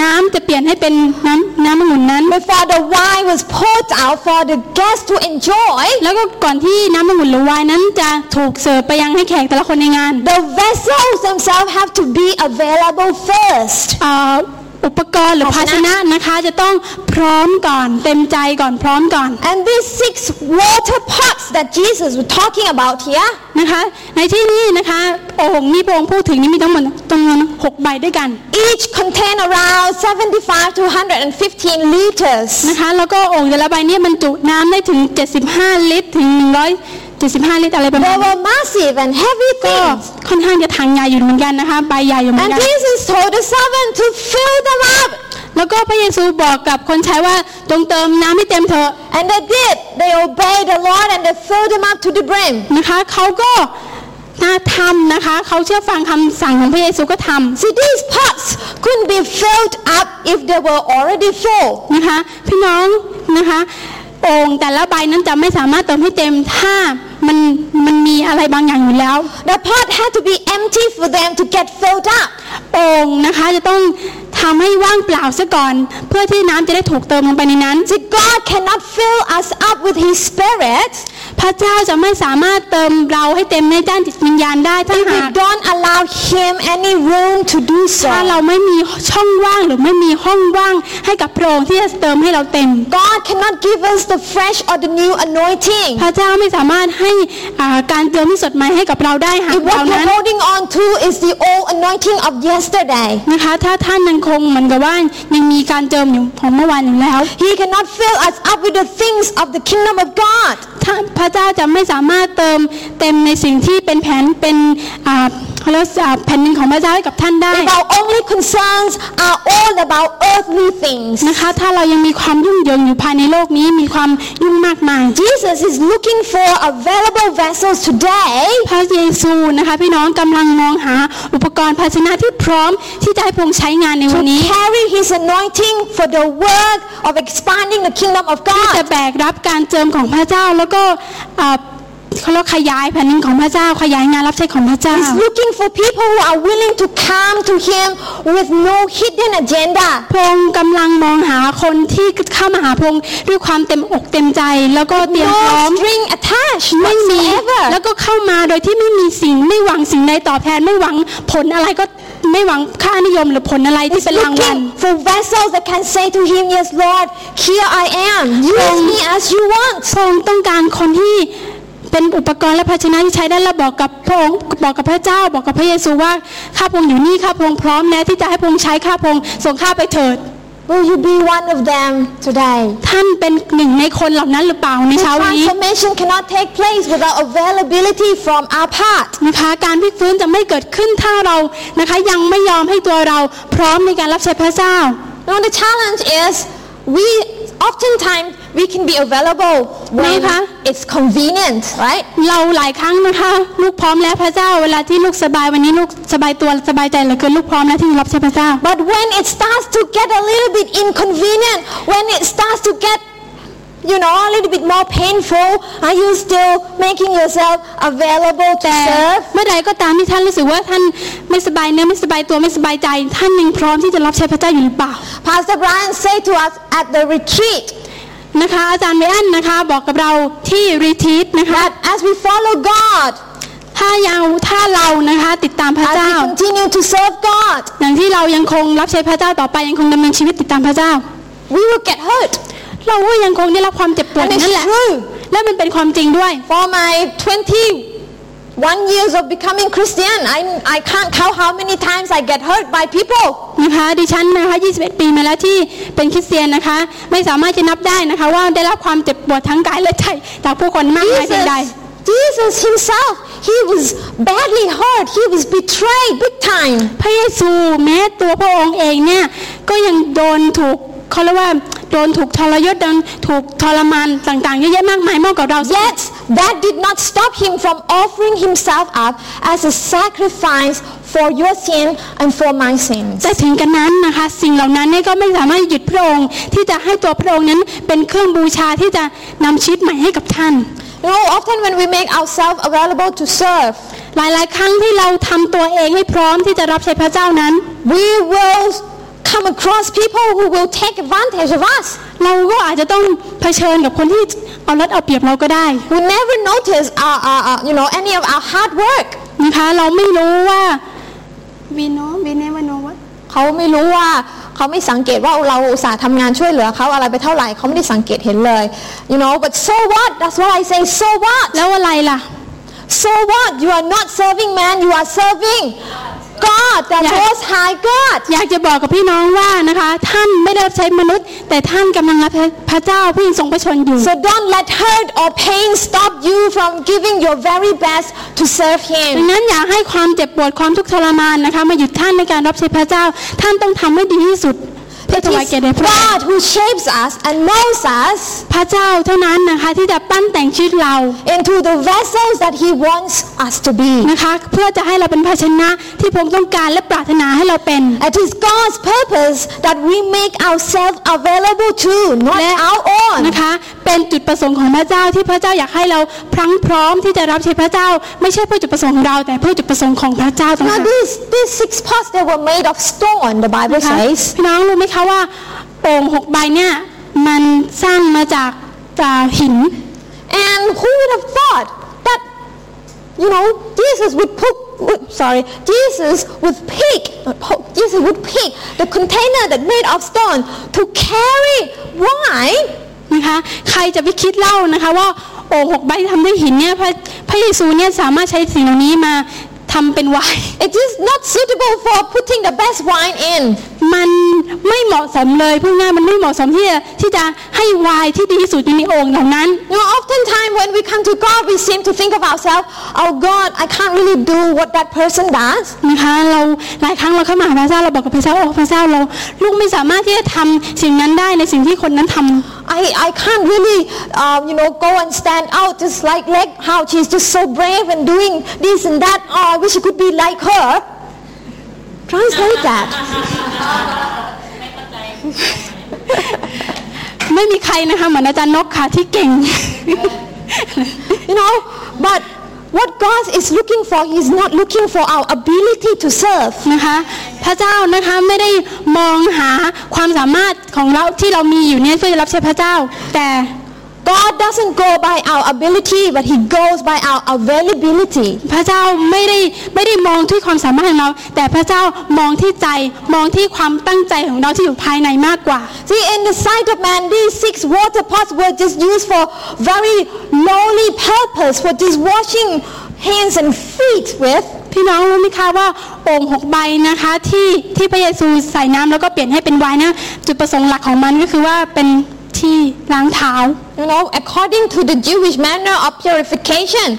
น้ำจะเปลี่ยนให้เป็นน้ำน้ำองุ่นนั้น before the wine was poured out for the guests to enjoy, แล้วก็ก่อนที่น้ำองุ่นหรือไวน์นั้นจะถูกเสิร์ฟไปยังให้แขกแต่ละคนในงาน the vessels themselves have to be available first. เอ่อ อุปกรณ์หรือภาชนะนะคะจะต้องพร้อมก่อนเต็มใจก่อนพร้อมก่อน And these six water pots that Jesus was talking about here, นะคะในที่นี้นะคะโอ่งนี่พระองค์พูดถึงนี่มีทั้งหมดจำนวนหกใบด้วยกัน each contain around 75 to 115 liters. นะคะแล้วก็โอ่งแต่ละใบเนี่ยบรรจุน้ำได้ถึง 75 ลิตรถึง 175 ลิตรอะไรประมา They ณนี้ were massive and heavy ก็ things. ค่อนข้างจะทางใหญ่อยู่เหมือนกันนะคะใบใหญ่อยู่เหมือน And กัน Jesus told the servant to fill them up แล้วก็พระเยซูบอกกับคนใช้ว่าจงเติมน้ำให้เต็มเถอะ And they did. They obeyed the Lord and they filled him up to the brim. นะคะเขาก็น่าทำนะคะเขาเชื่อฟังคำสั่งของพระเยซูก็ทำ See, these pots couldn't be filled up if they were already full. นะคะพี่น้องนะคะ โอ่งแต่ละใบนั้นจะไม่สามารถเติมให้เต็มถ้ามันมันมีอะไรบางอย่างอยู่แล้ว The pot had to be empty for them to get filled up. โอ่งนะคะจะต้องทำให้ว่างเปล่าซะก่อน เพื่อที่น้ำจะได้ถูกเติมลงไปในนั้น See, God cannot fill us up with His Spirit พระเจ้าจะไม่สามารถเติมเราให้เต็มในด้านจิตวิญญาณได้ถ้า if หาก we don't allow Him any room to do ถ้า so. เราไม่มีช่องว่างหรือไม่มีห้องว่างให้กับพระองค์ที่จะเติมให้เราเต็ม God cannot give us the fresh or the new anointing พระเจ้าไม่สามารถให้อ่าการเติมที่สดใหม่ให้กับเราได้หาก if เรา what นั้น we're holding on to is the old anointing of yesterday. นะคะถ้าท่านยังคงเหมือนกับว่ายังมีการเจิมอยู่ของเมื่อวานอยู่แล้ว He cannot fill us up with the things of the kingdom of God. ท่านพระเจ้าจะไม่สามารถเติมเต็มในสิ่งที่เป็นแผนเป็นอ่า รียกว่าอ่าแผ่นดินของพระเจ้าให้กับท่านได้ If our only concerns are all about earthly things, นะคะถ้าเรายังมีความยุ่งเหยิงอยู่ภายในโลกนี้มีความยุ่งมากมาย Jesus is looking for available vessels today พระเยซูนะคะพี่น้องกำลังมองหาอุปกรณ์ภาชนะที่พร้อมที่จะให้พระองค์ใช้งานในวัน to นี้ carry His anointing for the work of expanding the kingdom of ที่จะ God. แบกรับการเจิมของพระเจ้าแล้วก็อ่า เขาเรียกขยายแผ่นดินของพระเจ้าขยายงานรับใช้ของพระเจ้า He's looking for people who are willing to come to Him with no hidden agenda. พระองค์กำลังมองหาคนที่เข้ามาหาพระองค์ด้วยความเต็มอกเต็มใจ แล้วก็เตรียมพร้อ No ม string attached ไม่มี whatsoever. แล้วก็เข้ามาโดยที่ไม่มีสิ่งไม่หวังสิ่งใดตอบแทนไม่หวังผลอะไรก็ไม่หวังค่านิยมหรือผลอะไรที่ He's เป็นรางวัล looking for vessels that can say to Him, Yes, Lord, here I am. Use me as you want. พระองค์ต้องการคนที่ เป็นอุปกรณ์และภาชนะที่ใช้ได้และบอกกับพระองค์บอกกับพระเจ้า บอกกับพระเยซูว่าข้าพระองค์อยู่นี่ข้าพระองค์พร้อมแล้วที่จะให้พระองค์ใช้ข้าพระองค์ส่งข้าไปเถิด Will you be one of them today? ท่านเป็นหนึ่งในคนเหล่านั้นหรือเปล่าใน The เช้านี้ transformation cannot take place without availability from our part. นะคะการพลิกฟื้นจะไม่เกิดขึ้นถ้าเรานะคะยังไม่ยอมให้ตัวเราพร้อมในการรับใช้พระเจ้า Now the challenge is we oftentimes we can be available when Maybe. it's convenient, right? เราหลายครั้งนะคะ ลูกพร้อมแล้วพระเจ้า เวลาที่ลูกสบายวันนี้ลูกสบายตัวสบายใจเหลือเกินลูกพร้อมแล้วที่จะรับใช้พระเจ้า But when it starts to get a little bit inconvenient, when it starts to get you know, a little bit more painful, are you still making yourself available to แต่ serve? เมื่อใดก็ตามที่ท่านรู้สึกว่าท่านไม่สบายเนื้อไม่สบายตัวไม่สบายใจ ท่านยังพร้อมที่จะรับใช้พระเจ้าอยู่หรือเปล่า Pastor Brian said to us at the retreat นะคะอาจารย์เมอันนะคะบอกกับเราที่รีทีสนะคะ that as we follow God, ถ้ายังถ้าเรานะคะติดตามพระ as เจ้า we continue to serve God, อย่างที่เรายังคงรับใช้พระเจ้าต่อไปยังคงดำเนินชีวิตติดตามพระเจ้า we will get hurt. เราก็ยังคงได้รับความเจ็บปวด And นั่นแหละ it's true. และมันเป็นความจริงด้วย For my 21 years of becoming Christian, I, I can't count how many times I get hurt by people. นะคะดิฉันนะคะ21 ปีมาแล้วที่เป็นคริสเตียนนะคะ ไม่สามารถจะนับได้นะคะ ว่าได้รับความเจ็บปวดทั้งกายและใจจากผู้คนมากมายเพียงใด Jesus, Jesus himself, he was badly hurt. He was betrayed big time. พระเยซูแม้ตัวพระองค์เองเนี่ยก็ยังโดนถูกเขาเรียกว่า โดนถูกทรยศโดนถูกทรมานต่างๆเยอะแยะมากมายมากกว่าเรา Yet, that did not stop him from offering himself up as a sacrifice for your sin and for my sins. แต่ถึงกันนั้นนะคะสิ่งเหล่านั้นเนี่ยก็ไม่สามารถหยุดพระองค์ที่จะให้ตัวพระองค์นั้นเป็นเครื่องบูชาที่จะนำชีวิตใหม่ให้กับท่าน You know, often when we make ourselves available to serve, หลายๆ ครั้งที่เราทำตัวเองให้พร้อมที่จะรับใช้พระเจ้านั้น we will come across people who will take advantage of us. เราก็อาจจะต้องเผชิญกับคนที่เอารัดเอาเปรียบเราก็ได้ who never notice our, our, our, you know, any of our hard work. นะคะเราไม่รู้ว่า we know we never know what เขาไม่รู้ว่าเขาไม่สังเกตว่าเราอุตส่าห์ทำงานช่วยเหลือเขาอะไรไปเท่าไหร่เขาไม่ได้สังเกตเห็นเลย you know but so what that's what I say so what แล้วอะไรล่ะ so what you are not serving man you are serving God the Yeah. most high God อยากจะบอกกับพี่น้องว่านะคะท่านไม่ได้รับใช้มนุษย์ แต่ท่านกำลังรับใช้พระเจ้าผู้ทรงพระชนอยู่ so don't let hurt or pain stop you from giving your very best to serve ดัง him นั้นอย่าให้ความเจ็บปวดความทุกข์ทรมานนะคะมาหยุดท่านในการรับใช้พระเจ้า ท่านต้องทำให้ดีที่สุดเพื่อพื่อ It ถวาย is แก่แด่พระองค์ God who shapes us and molds us พระเจ้าเท่านั้นนะคะที่จะปั้นแต่งชีวิตเรา into the vessels that He wants us to be. นะคะเพื่อจะให้เราเป็นภาชนะที่พระองค์ต้องการและปรารถนาให้เราเป็น It is God's purpose that we make ourselves available to, not และ our own. นะคะเป็นจุดประสงค์ของพระเจ้าที่พระเจ้าอยากให้เราพรังพร้อมที่จะรับใช้พระเจ้า ไม่ใช่เพื่อจุดประสงค์ของเราแต่เพื่อจุดประสงค์ของพระเจ้าต่าง Now หาก these, these six pots, they were made of stone, the Bible นะคะ says. พี่น้องรู้ไหมคะว่าโอ่งหกใบเนี่ยมันสร้างมาจากจากหิน And who would have thought that, you know, Jesus would put, would, sorry, Jesus would pick, not poke, Jesus would pick the container that made of stone to carry wine นะคะใครจะไปคิดเล่านะคะว่าโอ่งหกใบที่ทำด้วยหินเนี่ยพระพระเยซูเนี่ยสามารถใช้สิ่งเหล่านี้มา ทำเป็นไวน์ It is not suitable for putting the best wine in. มันไม่เหมาะสมเลยพูดง่ายๆมันไม่เหมาะสมที่จะที่จะให้ไวน์ที่ดีที่สุดอยู่ในโอ่งเหล่านั้น You know, oftentimes when we come to God, we seem to think of ourselves, oh God, I can't really do what that person does. นะคะเราหลายครั้งเราเข้ามาหาพระเจ้าเราบอกกับพระเจ้าโอ้พระเจ้าเราลูกไม่สามารถที่จะทำสิ่งนั้นได้ในสิ่งที่คนนั้นทำ I, I can't really, uh, you know, go and stand out just like like how she's just so brave and doing this and that. Oh, I wish I could be like her. Translate that. ไม่มีใครนะคะเหมือนอาจารย์นกค่ะที่เก่ง You know, but what God is looking for, He's not looking for our ability to serve. นะคะพระเจ้านะคะไม่ได้มองหาความสามารถของเราที่เรามีอยู่เนี่ยเพื่อจะรับใช้พระเจ้า แต่ God doesn't go by our ability, but He goes by our availability. พระเจ้าไม่ได้ไม่ได้มองที่ความสามารถของเรา แต่พระเจ้ามองที่ใจมองที่ความตั้งใจของเราที่อยู่ภายในมากกว่า See, in the sight of man, these six water pots were just used for very lowly purpose, for just washing hands and feet with. พี่น้องรู้ไหมคะว่าโอ่งหกใบนะคะที่ที่พระเยซูใส่น้ำแล้วก็เปลี่ยนให้เป็นไวน์นะจุดประสงค์หลักของมันก็คือว่าเป็นที่ล้างเท้า You know, according to the Jewish manner of purification,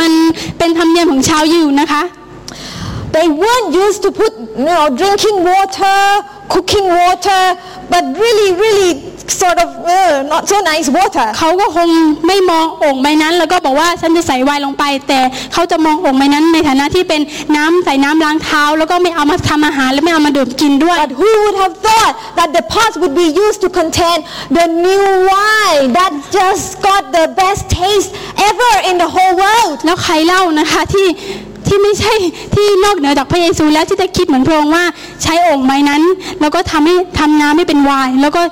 มันเป็นธรรมเนียมของชาวยิวนะคะ they weren't used to put, you know, drinking water, cooking water, but really, really sort of uh, not so nice water. เขาก็คงไม่มองโอ่งใบนั้น แล้วก็บอกว่าฉันจะใส่ไวน์ลงไป แต่เขาจะมองโอ่งใบนั้นในฐานะที่เป็นน้ำใส่น้ำล้างเท้า แล้วก็ไม่เอามาทำอาหารและไม่เอามาดื่มกินด้วย But who would have thought that the pots would be used to contain the new wine that just got the best taste ever in the whole world? แล้วใครเล่านะคะที่ ที่ไม่ใช่ที่นอกเหนือจากพระเยซูแล้วที่จะคิดเหมือนพระองค์ว่าใช้โอ่งใบนั้น แล้วก็ทำให้ทำน้ำให้เป็นไวน์แล้วก็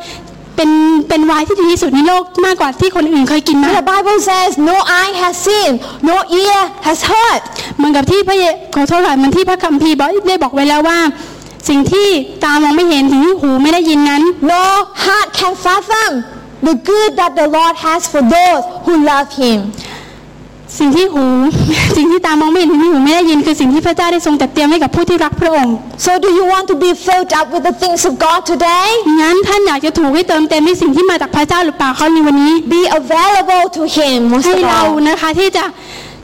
เป็นเป็นไวน์ที่ดีที่สุดในโลกมากกว่าที่คนอื่นเคยกินมา The Bible says, no eye has seen, no ear has heard. เหมือนกับที่พระเยขอโทษค่ะเหมันที่พระคัมภีร์บอกได้บอกไว้แล้วว่าสิ่งที่ตามองไม่เห็นสิ่งที่หูไม่ได้ยินนั้น No heart can fathom the good that the Lord has for those who love Him. สิ่งที่หู สิ่งที่ตามองไม่เห็นสิ่งที่หูไม่ได้ยินคือสิ่งที่พระเจ้าได้ทรงจัดเตรียมให้กับผู้ที่รักพระองค์ So, do you want to be filled up with the things of God today? งั้นท่านอยากจะถูกให้เติมเต็มในสิ่งที่มาจากพระเจ้าหรือเปล่าเขาในวันนี้ Be available to Him most ให้ of เรา all. นะคะที่จะ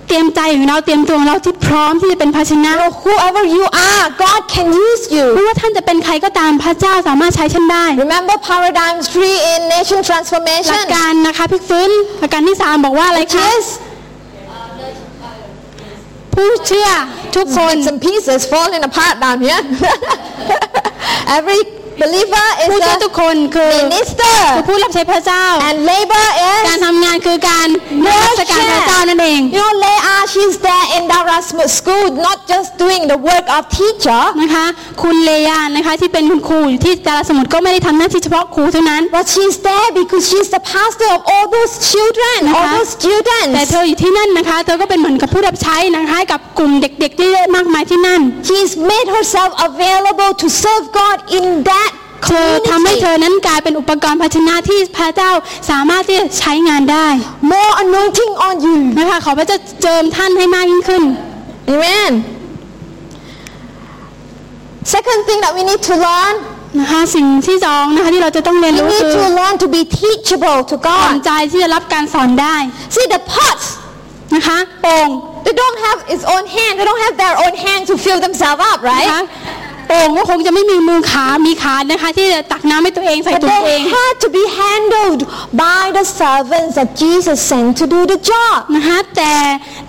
เตรียมใจของเราเตรียมตัวของเราที่พร้อมที่จะเป็นภาชนะ You know, whoever you are, God can use ไม่ you. ว่าท่านจะเป็นใครก็ตามพระเจ้าสามารถใช้ฉันได้ Remember paradigm three in nation หลัก transformation? การนะคะพลิกฟื้นหลักการที่สามบอกว่าอะไร Which คะ is ผู้เชื่อทุกคน bits and pieces falling apart down here. [LAUGHS] Every believer ผู้ is เชื่อทุ a กคนคือคือ minister, ผู้รับใช้พระเจ้า and labor การ is ทำงานคือการนมัสการพระเจ้านั่นเอง You know, Leah, she's there in Dara's school, not just doing the work of teacher, นะคะคุณเลยานะคะที่เป็นคุณครูอยู่ที่จารสมุทรก็ไม่ได้ทำหน้าที่เฉพาะครูเท่านั้น but she's there because she's the pastor of all those children, all Uh-huh. those แต่ students. เธออยู่ที่นั่นนะคะเธอก็เป็นเหมือนกับผู้รับใช้นะคะให้กับกลุ่มเด็กๆที่มากมายที่นั่น She's made herself available to serve God in that เธอทำให้เธ community. อนั้นกลายเป็นอุปกรณ์ภาชนะที่พระเจ้าสามารถที่จะใช้งานได้ More anointing on you. นะคะขอพระเจ้าเจิมท่านให้มากยิ่งขึ้น Amen. Second thing that we need to learn, นะคะสิ่งที่สองนะคะที่เราจะต้องเรียน we รู้ need คือ to learn to be teachable to ความ God. ใจที่จะรับการสอนได้ See, the pots, นะคะโป่ง they don't have its own hand. They don't have their own hand to fill themselves up, นะคะ right? โอ่งก็คงจะไม่มีมือขา มีขานะคะ ที่จะตักน้ำให้ตัวเองใส่ But ตัวเอ they ง had to be handled by the servants that Jesus sent to do the job. นะคะแต่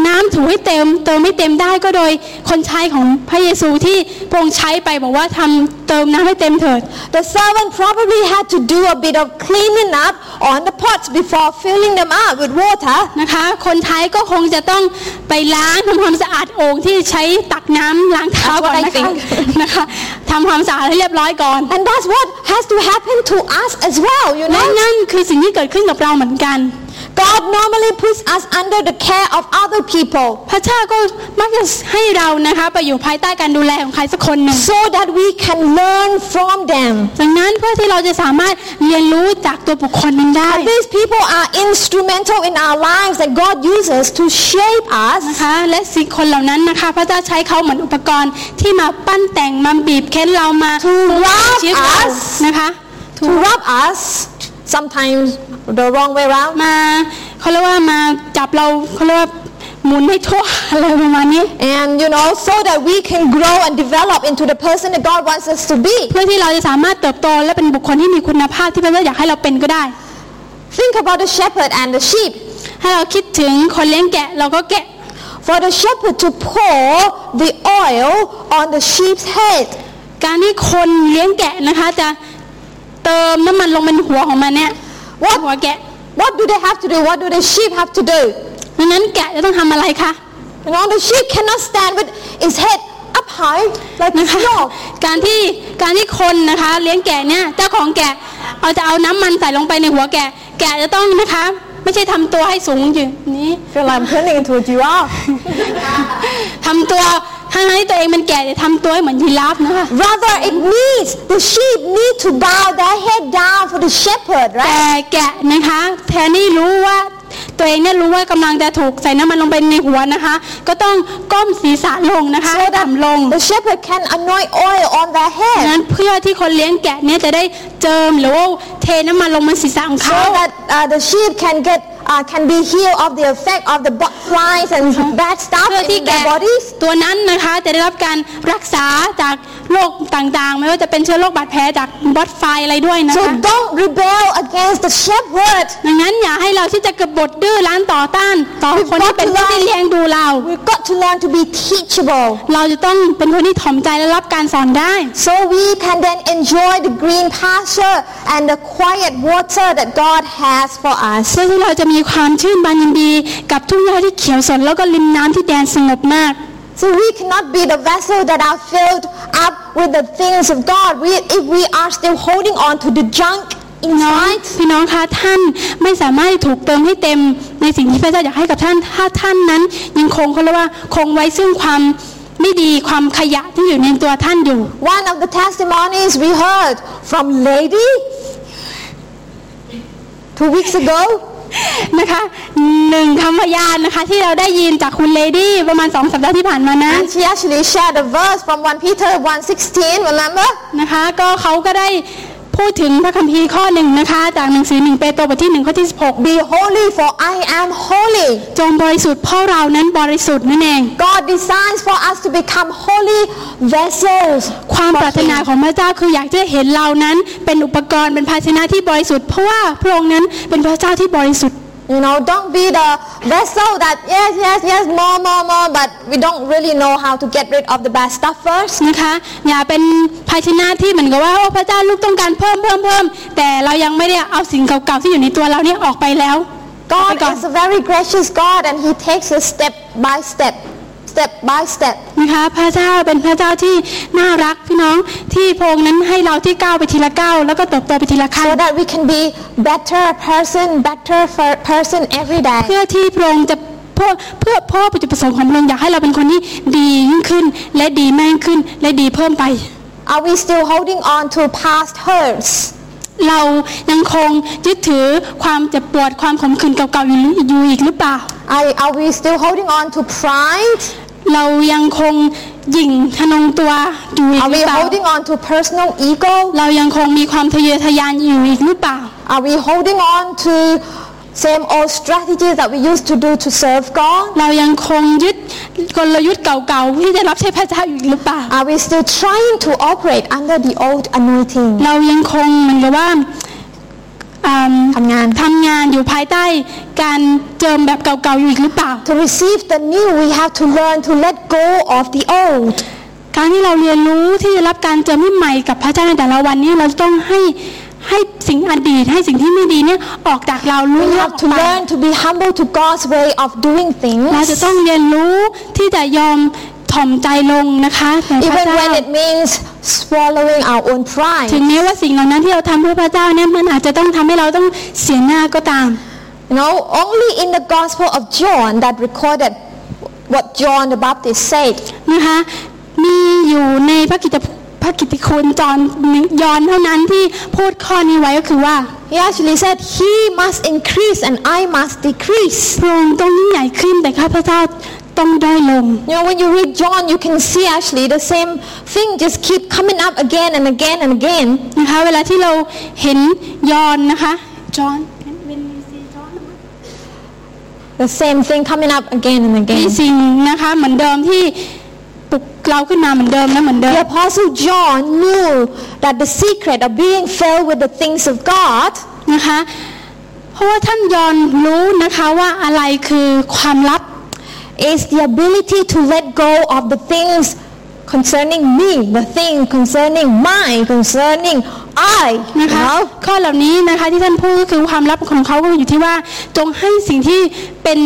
น้ำถูให้เต็มเติมไม่เต็มได้ก็โดยคนใช้ของพระเยซูที่พระองค์ใช้ไปบอกว่าทำเติมน้ำให้เต็มเถิด The servant probably had to do a bit of cleaning up on the pots before filling them up with water. นะคะคนใช้ก็คงจะต้องไปล้างทำความสะอาดโอ่งที่ใช้ตักน้ำล้างเท้าก่อน That's นะ what I คะ think. นะคะทำความสะอาดให้เรียบร้อยก่อน And that's what has to happen to us as well, you และ know. นั่นคือสิ่งที่เกิดขึ้นกับเราเหมือนกัน God normally puts us under the care of other people พระเจ้าก็มักจะให้เรานะคะไปอยู่ภายใต้การดูแลของใครสักคนหนึ่ง so that we can learn from them. ดังนั้นเพื่อที่เราจะสามารถเรียนรู้จากตัวบุคคลนั้นได้ And these people are instrumental in our lives that God uses to shape us นะคะและสิ่งคนเหล่านั้นนะคะพระเจ้าใช้เขาเหมือนอุปกรณ์ที่มาปั้นแต่งมาบีบเค้นเรามา To rob ชีวิตเรา us นะคะ to rub us, sometimes the wrong way around, มาเขาเรียกว่ามาจับเราเขาเรียกว่าหมุนให้ทั่วอะไรประมาณนี้ and you know, so that we can grow and develop into the person that God wants us to be. เพื่อที่เราจะสามารถเติบโตและเป็นบุคคลที่มีคุณภาพที่พระเจ้าอยากให้เราเป็นก็ได้ Think about the shepherd and the sheep. ให้เราคิดถึงคนเลี้ยงแกะเราก็แกะ For the shepherd to pour the oil on the sheep's head, การที่คนเลี้ยงแกะนะคะจะเติมน้ำมันลงบนหัวของมันเนี่ย What? หัวแกะ what do they have to do? What do the sheep have to do? ดังนั้นแกะจะต้องทำอะไรคะ You know, the sheep cannot stand with its head up high like นะ this คะ dog. การที่การที่คนนะคะเลี้ยงแกะเนี่ยเจ้าของแกะเอาจะเอาน้ำมันใส่ลงไปในหัวแกะ แกะจะต้องนะคะไม่ใช่ทำตัวให้สูงอยู่นี้ feel like I'm turning into a giraffe. ทำตัว ทั้งที่ตัวเองเป็นแกะจะทำตัวให้เหมือนยีราฟนะคะ Rather, it needs the sheep need to bow their head down for the shepherd, แต่ right? แกะนะคะแทนที่รู้ว่าตัวเองเนี่ยรู้ว่ากำลังจะถูกใส่น้ำมันลงไปในหัวนะคะ ก็ต้องก้มศีรษะลงนะคะ So ให้ that ต่ำลง the shepherd can anoint oil on their ดัง head. นั้นเพื่อที่คนเลี้ยงแกะเนี่ยจะได้เจิมหรือว่าเทน้ำมันลงบนศีรษะของเขา So that uh, the sheep can get uh, can be healed of the effect of the bug flies and bad stuff เพื่อที่ in แกะ their bodies. ตัวนั้นนะคะจะได้รับการรักษาจากโรคต่างๆ ไม่ว่าจะเป็นเชื้อโรคบาดแผลจากบอสไฟอะไรด้วยนะคะ So don't rebel against the shepherd. ดังนั้นอย่าให้เราที่จะกบฏดื้อรั้นต่อต้านต่อคนที่เป็นผู้ที่เลี้ยงดูเรา We've got to learn to be teachable เราจะต้องเป็นคนที่ถ่อมใจและรับการสอนได้ so we can then enjoy the green pasture and the quiet water that God has for us. เพื่อที่เราจะมีความชื่นบานยินดี กับทุ่งหญ้าที่เขียวสดแล้วก็ริมน้ำที่แดนสงบมาก So we cannot be the vessel that are filled up with the things of God. We, if we are still holding on to the junk น้อง inside, พี่น้องคะท่านไม่สามารถถูกเติมให้เต็มในสิ่งที่พระเจ้าอยากให้กับท่านถ้าท่านนั้นยังคงเขาเรียกว่าคงไว้ซึ่งความไม่ดีความขยะที่อยู่ในตัวท่านอยู่ one of the testimonies we heard from Lady two weeks ago นะคะหนึ่งคำพยานนะคะที่เราได้ยินจากคุณเลดี้ประมาณสองสัปดาห์ที่ผ่านมานั้น and she actually shared a verse from 1 Peter 1.16 remember นะคะก็เขาก็ได้ พูดถึงพระคัมภีร์ข้อหนึ่งนะคะจากหนังสือหนึ่งเปโตรบทที่หนึ่งข้อที่สิบหก be holy for I am holy จงบริสุทธิ์เพราะเรานั้นบริสุทธิ์นั่นเอง God designs for us to become holy vessels ความปรารถนาของพระเจ้าคืออยากจะเห็นเรานั้นเป็นอุปกรณ์เป็นภาชนะที่บริสุทธิ์เพราะว่าพระองค์นั้นเป็นพระเจ้าที่บริสุทธิ์ You know, don't be the vessel that yes, yes, yes, more, more, more, but we don't really know how to get rid of the bad stuff first. นะคะอย่าเป็นภาชนะที่เหมือนกับว่าโอ้พระเจ้าลูกต้องการเพิ่มเพิ่มเพิ่มแต่เรายังไม่ได้เอาสิ่งเก่าๆที่อยู่ในตัวเราเนี่ยออกไปแล้ว God God. is a very gracious God and He takes us step by step, Step by step. นะคะพระเจ้าเป็นพระเจ้าที่น่ารักพี่น้องที่พระองค์นั้นให้เราที่ก้าวไปทีละก้าวแล้วก็เติบโตไปทีละขั้น So that we can be better person, better for- person every day. เพื่อที่พระองค์จะเพื่อเพื่อเพ่อประจุประสงค์ของพระองค์อยากให้เราเป็นคนที่ดียิ่งขึ้น และดีมากยิ่งขึ้นและดีเพิ่มไป Are we still holding on to past hurts? เรายังคงยึดถือความเจ็บปวดความขมขื่นเก่าๆอยู่อยู่อีกหรือเปล่า Are, are we still holding on to pride? เรายังคงหยิ่งทะนงตัวอยู่อีก Are หรื we อเปล่า holding on to personal ego? เรายังคงมีความทะเยอทะยานอยู่อีกหรือเปล่า Are we holding on to same old strategies that we used to do to serve God? เรายังคงยึดกลยุทธ์เก่าๆที่จะรับใช้พระเจ้าอยู่หรือเปล่า Are we still trying to operate under the old anointing? เรายังคงเหมือนกับว่าอืม ทำงานทำงานอยู่ภายใต้การเจิมแบบเก่าๆอยู่อีกหรือเปล่า To receive the new, we have to learn to let go of the old. การที่เราเรียนรู้ที่จะรับการเจิมที่ใหม่กับพระเจ้าในแต่ละวันนี้เราต้องให้ให้สิ่งอดีตให้สิ่งที่ไม่ดีเนี่ยออกจากเรารู้ We เรื่อง have อ to อกไป learn to be humble to God's way of doing เราจะ things, ต้องเรียนรู้ที่จะยอม ถ่อมใจลงนะคะแด่พระ even เจ้า when it means swallowing our own ถึง pride. แม้ว่าสิ่งเหล่านั้นที่เราทำเพื่อพระเจ้าเนี่ยมันอาจจะต้องทำให้เราต้องเสียหน้าก็ตาม You know, only in the Gospel of John that recorded what John the Baptist said. นะคะมีอยู่ในพระกิตติพระกิตติคุณจอนยอนเท่านั้นที่พูดข้อนี้ไว้ก็คือว่า He actually said, He must increase and I must decrease. พระองค์ต้องยิ่งใหญ่ขึ้นแต่ข้าพเจ้า ต้องด้อยลง You know, when you read John, you can see actually the same thing just keep coming up again and again and again. นะคะเวลาที่เราเห็นยอนนะคะจอน The same thing coming up again and มี again. สิ่งนะคะเหมือนเดิมที่ปลุกเราขึ้นมาเหมือนเดิมนะเหมือนเดิ The ม Apostle John knew that the secret of being filled with the things of God นะคะ เพราะว่าท่านยอนรู้นะคะว่าอะไรคือความลับ is the ability to let go of the things concerning me, the thing concerning mine, concerning I. นะ You คะ know? ข้อเหล่านี้นะคะที่ท่านพูดก็คือความลับของเขาก็อยู่ที่ว่าจงให้สิ่งที่เป็น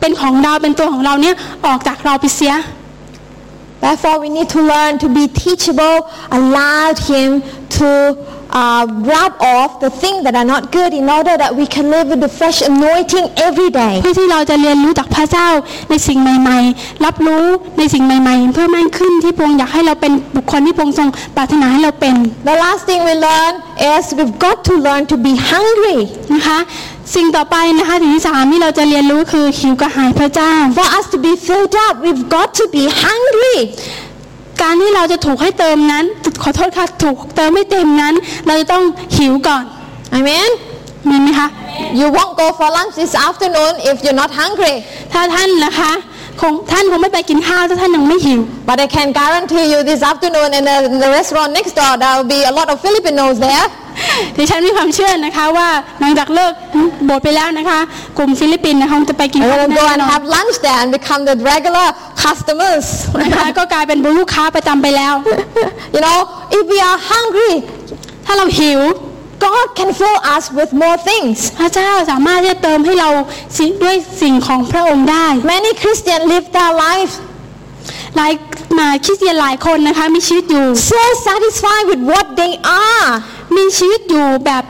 เป็นของเราเป็นตัวของเราเนี่ยออกจากเราไปเสีย Therefore, we need to learn to be teachable, allow Him to uh, rub off the things that are not good in order that we can live with the fresh anointing every day. เพื่อที่เราจะเรียนรู้จากพระเจ้าในสิ่งใหม่ ๆ รับรู้ในสิ่งใหม่ ๆ เพื่อมากขึ้นที่พระองค์อยากให้เราเป็นบุคคลที่พระองค์ทรงปรารถนาให้เราเป็น The last thing we learn is we've got to learn to be hungry. นะคะสิ่งต่อไปนะคะสิ่งที่สามที่เราจะเรียนรู้คือหิวกระหายพระเจ้า For us to be filled up, we've got to be hungry. การที่เราจะถูกให้เติมนั้น ขอโทษค่ะถูกเติมไม่เต็มนั้น เราจะต้องหิวก่อน Amen? มีไหมคะ You won't go for lunch this afternoon if you're not hungry. ถ้าท่านนะคะ คงท่านคงไม่ไปกินข้าวถ้าท่านยังไม่หิว But I can guarantee you this afternoon in the, in the restaurant next door, there will be a lot of Filipinos there. ดิฉันมีความเชื่อนะคะว่าหลังจากเลิกโบสถ์ไปแล้วนะคะกลุ่มฟิลิปปินส์นะคะคงจะไปกิน They're ข้าว going to แน่ go and นอน have lunch there and become the regular customers. นะคะก็กลายเป็นลูกค้าประจำไปแล้ว you know, if we are hungry, ถ้าเราหิว God can fill us with more things. พระเจ้าสามารถที่จะเติมให้เราสิด้วยสิ่งของพระองค์ได้ Many Christians live their life หลายมาคริสเตียนหลายคนนะคะมีชีวิตอยู่ so satisfied with what they are มีชีวิตอยู่แบบ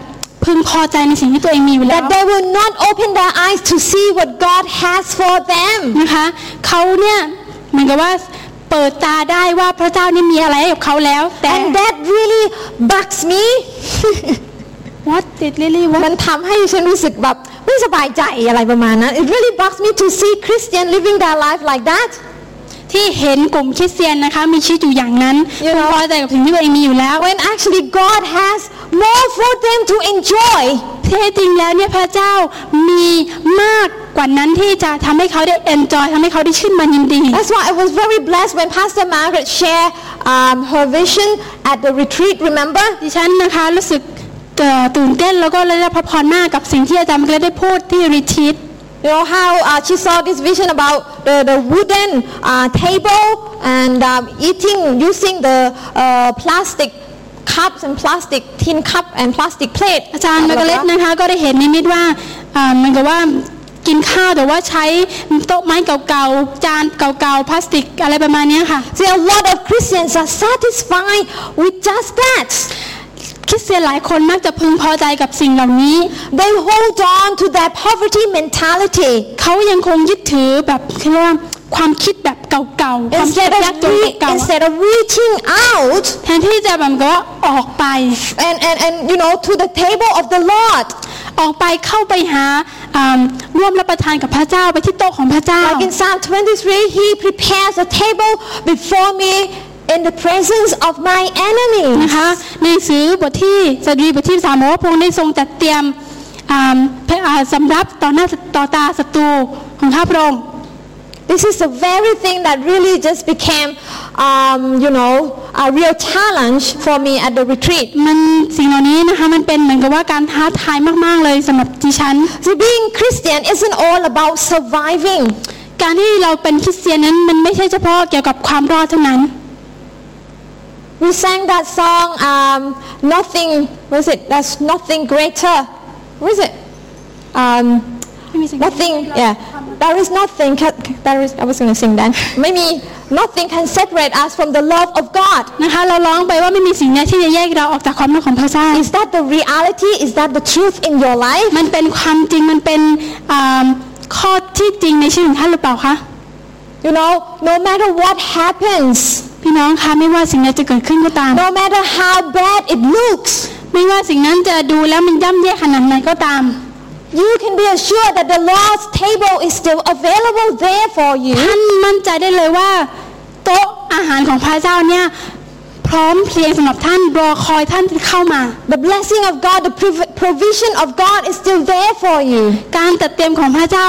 พึงพอใจในสิ่งที่ตัวเองมีอยู่แล้ว that they will not open their eyes to see what God has for them. นะคะเขาเนี่ยเหมือนกับว่าเปิดตาได้ว่าพระเจ้านี่มีอะไรให้กับเขาแล้วแต่ And that really bugs me. What did really what มันทำให้ฉันรู้สึกแบบไม่สบายใจอะไรประมาณนั้น It really bugs me to see Christian living their life like that. ที่เห็นกลุ่มคริสเตียนนะคะมีชีวิตอยู่อย่างนั้น You พึง know พอใจกับสิ่งที่ตัวเองมีอยู่แล้ว When actually God has more for them to enjoy. แท้จริงแล้วเนี่ยพระเจ้ามีมากกว่านั้นที่จะทำให้เขาได้ enjoy ทำให้เขาได้ชื่นมันยินดี That's why I was very blessed when Pastor Margaret shared um, her vision at the retreat. Remember? ดิฉันนะคะรู้สึกเอ่อ ตื่นเต้นแล้วก็ได้รับพระพรมากกับสิ่งที่อาจารย์เกรดได้พูดที่รีทิต You know how uh, she saw this vision about the, the wooden uh, table and um, eating using the uh, plastic cups and plastic tin cup and plastic plate. อาจารย์มาร์กาเร็ตนะคะก็ได้เห็นนิมิตว่าอ่าเหมันกับว่ากินข้าวแต่ว่าใช้โต๊ะไม้เก่าๆ จานเก่าๆ พลาสติกอะไรประมาณเนี้ยค่ะ See, a lot of Christians are satisfied with just that. คริสเตียนหลายคนมักจะพึงพอใจกับสิ่งเหล่านี้ They hold on to their poverty mentality เขายังคงยึดถือแบบเขาเรียกว่าความคิดแบบเก่าๆ ความคิด instead ยาก of จน re- เก่าๆอะ instead of reaching out แทนที่จะแบบก็ออกไป and, and, and you know to the table of the Lord. ออกไปเข้าไปหาอ่าร่วมรับประทานกับพระเจ้าไปที่โต๊ะของพระเจ้า Like in Psalm 23, He prepares a table before me in the presence of my นะ enemies. คะในหนังสือบทที่สดุดีบทที่สามบอกว่าพระองค์ได้ทรงจัดเตรียมอ่าอ่าสำรับต่อหน้าต่อตาศัตรูของข้าพระองค์ This is the very thing that really just became, um, you know, a real challenge for me at the retreat. มันสิ่งเหล่านี้นะคะมันเป็นเหมือนกับว่าการท้าทายมากๆเลยสำหรับดิฉัน So being Christian isn't all about surviving. การที่เราเป็นคริสเตียนนั้นมันไม่ใช่เฉพาะเกี่ยวกับความรอดเท่านั้น We sang that song, um, nothing, what is it? That's nothing greater. What is it? Um, ไม่มีสิ่ง nothing, yeah. There is nothing, ca- there is, I was going to sing that. Maybe nothing can separate us from the love of God. นะคะเราร้องไปว่าไม่มีสิ่งใดที่จะแยกเราออกจากความรักของพระเจ้า Is that the reality? Is that the truth in your life? มันเป็นความจริงมันเป็นอ่าข้อที่จริงในชีวิตของท่านหรือเปล่าคะ You know, no matter what happens, พี่น้องคะไม่ว่าสิ่งใดจะเกิดขึ้นก็ตาม no matter how bad it looks, ไม่ว่าสิ่งนั้นจะดูแล้วมันย่ำแย่ขนาดไหนก็ตาม you can be assured that the Lord's table is still available there for you. ท่านมั่นใจได้เลยว่า โต๊ะอาหารของพระเจ้าเนี่ย พร้อมเพรียงสำหรับท่านรอคอยท่านที่เข้ามา The blessing of God, the prov- provision of God is still there for you. การจัดเตรียมของพระเจ้า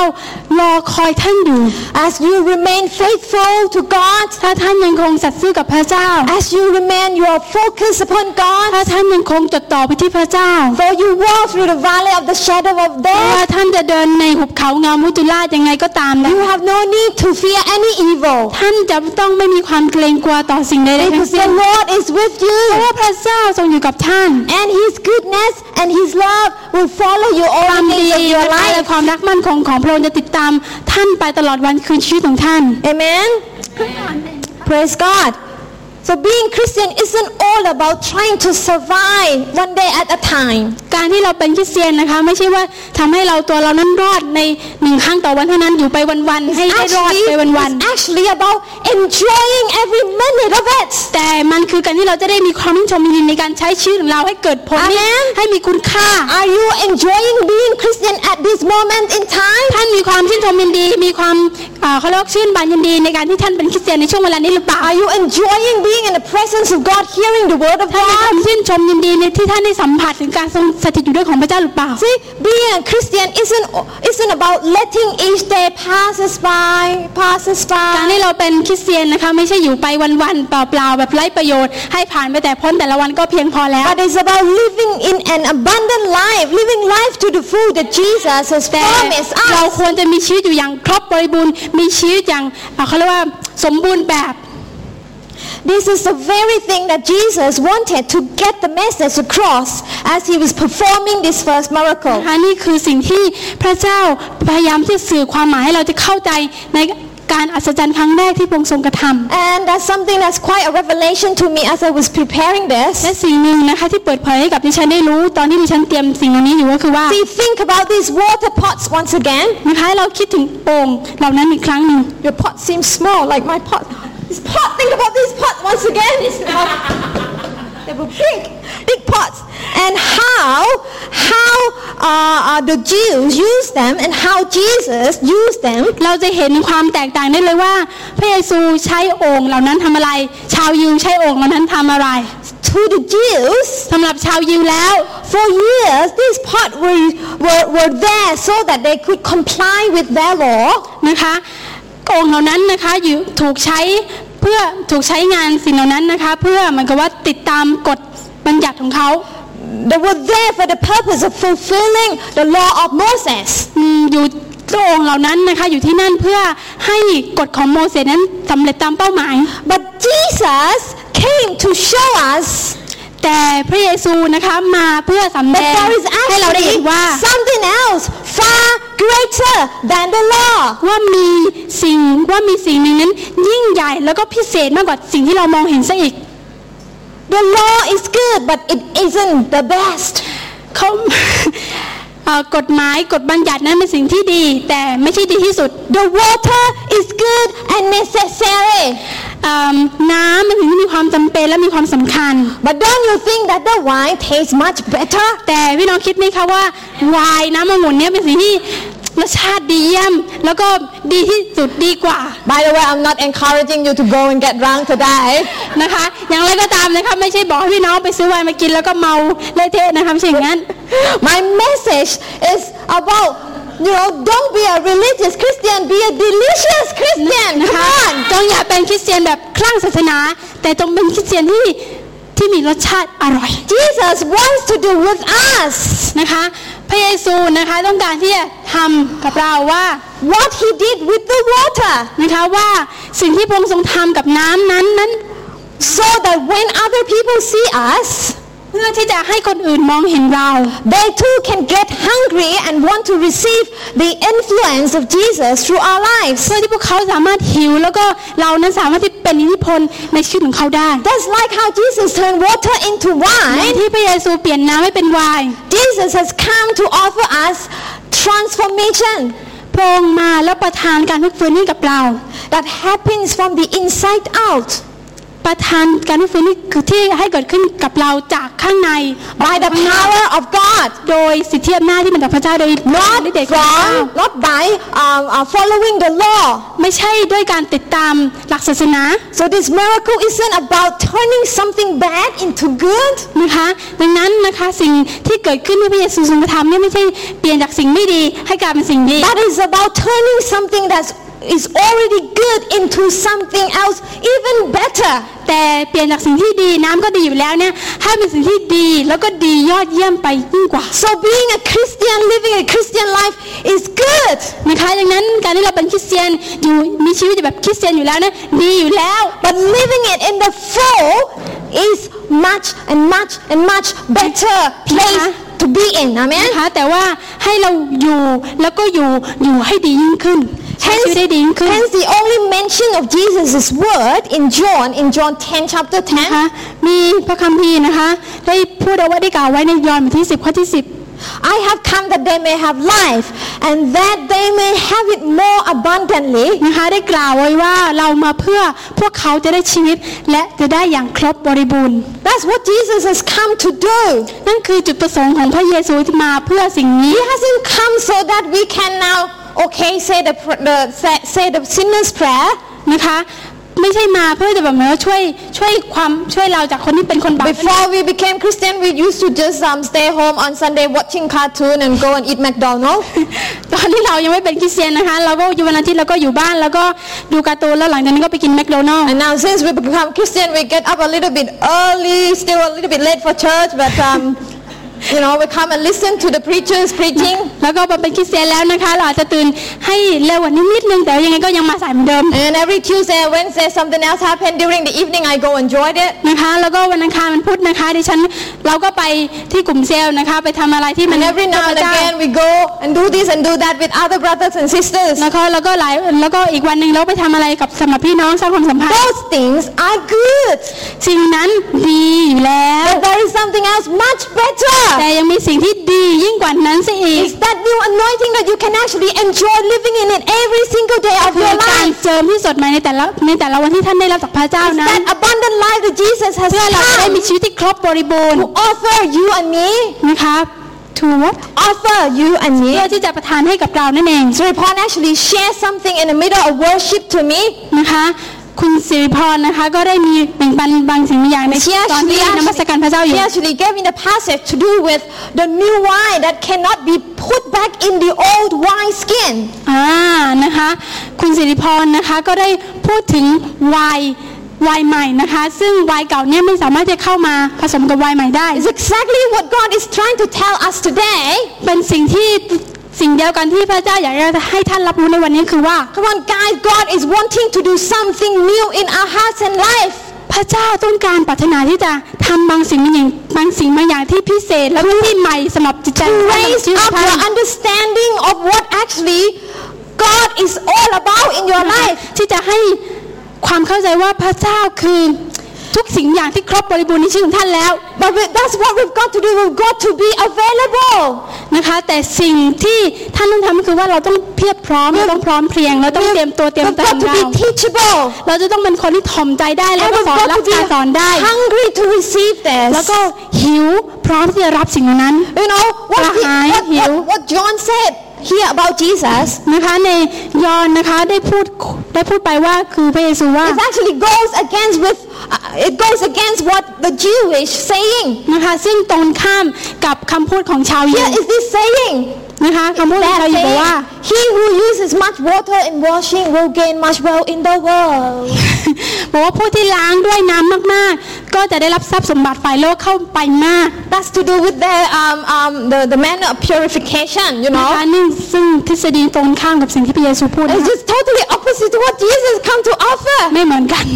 รอคอยท่านอยู่ As you remain faithful to God, ถ้าท่านยังคงสัตย์ซื่อกับพระเจ้า as you remain your focus upon ถ้า God, ท่านยังคงจดต่อไปที่พระเจ้า though you walk through the valley of the shadow of ไม่ว่า death, ท่านจะเดินในหุบเขางามมุจุราชยังไงก็ตามนะ you have no need to fear any evil ท่านจะต้องไม่มีความเกรงกลัวต่อสิ่งใดๆทั้ง because สิ้ the น Lord is with เพราะ you ว่าพระเจ้าทรงอยู่กับท่าน and His goodness and His love will follow you ค all วาม the ดี days of your นะคะและ life. ความรักมั่นคงของพระองค์จะติดตามท่านไปตลอดวันคืนชีวิตของท่าน Amen. Praise God. So being Christian isn't all about trying to survive one day at a time. การที่เราเป็นคริสเตียนนะคะไม่ใช่ว่าทำให้เราตัวเรานั้นรอดในหนึ่งครั้งต่อวันเท่านั้นอยู่ไปวันๆให้ได้รอด Actually, ไปวัน it's actually about enjoying every minute of it. ๆแต่มันคือการที่เราจะได้มีความชื่นชมยินดีในการใช้ชีวิตของเราให้เกิดผล Amen ให้มีคุณค่า Are you enjoying being Christian at this moment in time? ท่านมีความชื่นชมยินดีมีความเอ่อเขาเรียกว่าชื่นบานยินดีในการที่ท่านเป็นคริสเตียนในช่วงเวลานี้หรือเปล่า Are you enjoying being in the presence of God, hearing the word of ท่านมีควา God? มชื่นชมยินดีในที่ท่านได้สัมผัสถึงการทรงสถิตอยู่ด้วยของพระเจ้าหรือเปล่า See, being a Christian isn't isn't about letting each day pass us by, pass us การ by. ที่เราเป็นคริสเตียนนะคะไม่ใช่อยู่ไปวันๆเปล่าๆแบบไร้ประโยชน์ให้ผ่านไปแต่พ้นแต่ละวันก็เพียงพอแล้ว But it's about living in an abundant life, living life to the full that Jesus has แต่ promised เรา us. ควรจะมีชีวิตอยู่อย่างครบบริบูรณ์มีชีวิตอย่างเอ่อเขาเรียกว่าสมบูรณ์แบบ This is the very thing that Jesus wanted to get the message across as he was performing this first miracle. นะคะนี่คือสิ่งที่พระเจ้าพยายามที่จะสื่อความหมายให้เราจะเข้าใจในการอัศจรรย์ครั้งแรกที่พระองค์ทรงกระทำ And that's something that's quite a revelation to me as I was preparing และ this. สิ่งหนึ่งนะคะที่เปิดเผยให้กับดิฉันได้รู้ ตอนที่ดิฉันเตรียมสิ่งเหล่านี้อยู่ก็คือว่า See, think about these water pots once again. นะคะให้เราคิดถึงโอ่งเหล่านั้นอีกครั้งหนึ่ง Your pot seems small, like my pot. This pot, think about this pot once again. It's [LAUGHS] pot. They were big, big pots. And how, how uh, uh, the Jews used them and how Jesus used them เราจะเห็นความแตกต่างได้เลยว่า พระเยซูใช้โอ่งเหล่านั้นทำอะไร ชาวยิวใช้โอ่งเหล่านั้นทำอะไร to the Jews. สำหรับชาวยิวแล้ว For years, these pots were, were, were there so that they could comply with their law. นะคะ โอ่งเหล่านั้นนะคะอยู่ถูกใช้เพื่อถูกใช้งานสิ่งเหล่านั้นนะคะเพื่อเหมือนกับว่าติดตามกฎบัญญัติของเขา They were there for the purpose of fulfilling the law of Moses. อืมอยู่โอ่งเหล่านั้นนะคะอยู่ที่นั่นเพื่อให้กฎของโมเสสนั้นสำเร็จตามเป้าหมาย But Jesus came to show us แต่พระเยซูนะคะมาเพื่อสำแด that ง there is ให้เราได้เห็น actually ว่า something else far greater than the law. ว่ามีสิ่งว่ามีสิ่งหนึ่งนั้น ยิ่งใหญ่แล้วก็พิเศษมากกว่าสิ่งที่เรามองเห็นซะอีก The law is good, but it isn't the best. เขา เอ่อกฎหมายกฎบัญญัตินั้นเป็นสิ่งที่ดี แต่ไม่ใช่ดีที่สุด The water is good and necessary. เอิ่มน้ำเป็นสิ่งที่ มีความจำเป็นและมีความสำคัญ But don't you think that the wine tastes much better? แต่พี่น้องคิดไหมคะว่าไวน์น้ำองุ่นเนี่ยเป็นสิ่งที่รสชาติดีเยี่ยมแล้วก็ดีที่สุดดีกว่า By the way, I'm not encouraging you to go and get drunk today. นะคะอย่างไรก็ตามนะคะไม่ใช่บอกให้พี่น้องไปซื้อไวน์มากินแล้วก็เมาเละเทะนะคะไม่ใช่อย่างนั้น My message is about, you know, don't be a religious Christian, be a delicious Christian. นะ Come คะ on. จงอย่าเป็นคริสเตียนแบบคลั่งศาสนา แต่จงเป็นคริสเตียนที่ที่มีรสชาติอร่อย Jesus wants to do with us นะคะพระเยซูนะคะต้องการที่จะทำกับเราว่า what he did with the water นะคะว่าสิ่งที่พระองค์ทรงทำกับน้ำนั้นนั้น so that when other people see us, เพื่อที่จะให้คนอื่นมองเห็นเรา they too can get hungry and want to receive the influence of Jesus through our lives. เพื่อที่พวกเขาสามารถหิวแล้วก็เรานั้นสามารถที่เป็นอิทธิพลในชีวิตของเขาได้ That's like how Jesus turned water into ใน wine. ที่พระเยซูเปลี่ยนน้ำให้เป็นไวน์ Jesus has come to offer us transformation พระองค์มาแล้วประทานการทุกฟื้นให้กับเรา that happens from the inside out ประทานการทุกฟื้นนี่คือที่ให้เกิดขึ้นกับเราจากข้างใน by the power of God. โดยสิทธิอำนาจที่มาจากพระเจ้าโดย Not ฤทธิ์เดชของพระเจ้า from, not by um, uh, following the law. ไม่ใช่ด้วยการติดตามหลักศาสนา So this miracle isn't about turning something bad into good. นะคะดังนั้นนะคะสิ่งที่เกิดขึ้นที่พระเยซูทรงกระทำเนี่ยไม่ใช่เปลี่ยนจากสิ่งไม่ดีให้กลายเป็นสิ่งดี That is about turning something that is already good into something else even better. แต่เปลี่ยนจากสิ่งที่ดีน้ำก็ดีอยู่แล้วเนี่ยให้เป็นสิ่งที่ดีแล้วก็ดียอดเยี่ยมไปยิ่งกว่า So being a Christian, living a Christian life is good. นะคะดังนั้นการที่เราเป็นคริสเตียนอยู่มีชีวิตอยู่แบบคริสเตียนอยู่แล้วเนี่ยดีอยู่แล้ว But living it in the full is much and much and much better place to be in. Amen. นะคะแต่ว่าให้เราอยู่แล้วก็อยู่อยู่ให้ดียิ่งขึ้น ใช้ชีวิตได้ดียิ่งขึ้น Hence, the only mention of Jesus' word in John, in John 10, chapter นะคะ 10, มีพระคัมภีร์นะคะ ได้พูดเอาไว้ได้กล่าวไว้ในยอห์นบทที่ 10 ข้อที่ I have come that they may have life and that they may have it more abundantly. 10 นะคะ ได้กล่าวไว้ว่าเรามาเพื่อพวกเขาจะได้ชีวิต และจะได้อย่างครบบริบูรณ์ That's what Jesus has come to do. นั่นคือจุดประสงค์ของพระเยซูที่มาเพื่อสิ่งนี้ He hasn't come so that we can now, okay, say the, pr- the say, say the sinner's prayer นะคะ ไม่ใช่มาเพื่อจะแบบเหมือนว่าช่วยช่วยความช่วยเราจากคนที่เป็นคนบาป Before we became Christian, we used to just um, stay home on Sunday watching cartoon and go and eat McDonald's. [LAUGHS] ตอนที่เรายังไม่เป็นคริสเตียนนะคะ เราก็อยู่วันอาทิตย์เราก็อยู่บ้านแล้วก็ดูการ์ตูนแล้วหลังจากนั้นก็ไปกินแมคโดนัลล์ And now since we become Christian, we get up a little bit early, still a little bit late for church, but um, you know, we come and listen to the preachers preaching. แล้วก็มาเป็นคริสเตียนแล้วนะคะเราอาจจะตื่นให้เร็วกว่านี้นิดนึงแต่ยังไงก็ยังมาสายเหมือนเดิม And every Tuesday and Wednesday, something else happened during the evening. I go enjoyed it. นะคะแล้วก็วันอังคารวันพุธนะคะดิฉันเราก็ไปที่กลุ่มเซลล์นะคะไปทำอะไรที่มัน And every now พ and ระเจ้า again, we go and do this and do that with other brothers and sisters. แล้วก็แล้วก็หลายแล้วก็อีกวันหนึ่งเราไปทำอะไรกับสำหรับพี่น้องสร้างความสัมพันธ์ Those things are good. สิ่งนั้นดีอยู่แล้ว But there is something else much แต่ better. ยังมีสิ่งที่ดียิ่งกว่านั้นซะอีก It's that new anointing that you can actually enjoy living in it every single day of คือ your การ life. เจิมที่สดใหม่ในแต่ละในแต่ละวันที่ท่านได้รับจากพระเจ้า It's นั้น that abundant life that Jesus has เพื่อเราจะได้มี come ชีวิตที่ครบบริบูรณ์ to offer you and me. นะคะ to what Offer you and me. เพื่อที่จะประทานให้กับเรานั่นเอง So Paul actually shared something in the middle of worship to me. นะคะ คุณสิริพรนะคะก็ได้มีแบ่งปันบางสิ่งบางอย่างใน She ตอนที่ actually, นมัสการพระเจ้าอยู่ she actually gave me the passage to do with the new wine that cannot be put back in the old wine skin. อ่านะคะ คุณสิริพรนะคะก็ได้พูดถึงไวน์ไวน์ใหม่นะคะ ซึ่งไวน์เก่าเนี่ยไม่สามารถจะเข้ามาผสมกับไวน์ใหม่ได้ It's exactly what God is trying to tell us today. เป็นสิ่งที่ สิ่งเดียวกันที่พระเจ้าอยากจะให้ท่านรับรู้ในวันนี้คือว่า Come on, guys, God is wanting to do something new in our hearts and life. พระเจ้าต้องการปรารถนาที่จะทำบางสิ่งบางอย่างบางสิ่งบางอย่างที่พิเศษแล้วก็ที่ใหม่สำหรับจิตใจ To ของท่าน raise ชีวิต up ท่าน your understanding of what actually God is all about in your life. ที่จะให้ความเข้าใจว่าพระเจ้าคือ ทุกสิ่งอย่างที่ครบบริบูรณ์ในชีวิตของท่านแล้ว But we- that's what we've got to do. We've got to be available. นะคะแต่สิ่งที่ท่านต้องทำก็คือว่าเราต้องเพียบพร้อมเราต้องพร้อมเพรียงเราต้องเตรียมตัวเตรียม We've ใจข got อง to เรา be teachable. เราจะต้องเป็นคนที่ถ่อมใจได้แล้ว And ก็ we've สอน got รับ to be การสอนได้ hungry to receive แล้ว this. ก็หิวพร้อมที่จะรับสิ่งเหล่านั้น You know, what, Kaya he- what, hiếu. what, what John said. here about Jesus, นะคะในยอห์นนะคะได้พูดได้พูดไปว่าคือพระเยซูว่า it actually goes against with uh, it goes against what the Jewish saying. นะคะซึ่งตรงข้ามกับคำพูดของชาวยิ Here ว is this saying นะคะคำพูดของ that ชาวยิวบอกว่า saying, he who uses much water in washing will gain much wealth in the world. บอกว่าผู้ที่ล้างด้วยน้ำมากๆ ก็จะได้รับทรัพย์สมบัติฝ่ายโลกเข้าไปมาก That's to do with the um, um, the, the manner of purification, you นะ know. คะนี่ซึ่งทฤษฎีตรงข้ามกับสิ่งที่พระเยซูพูดนะ It's คะ just totally opposite to what Jesus come to offer. ไม่เหมือนกัน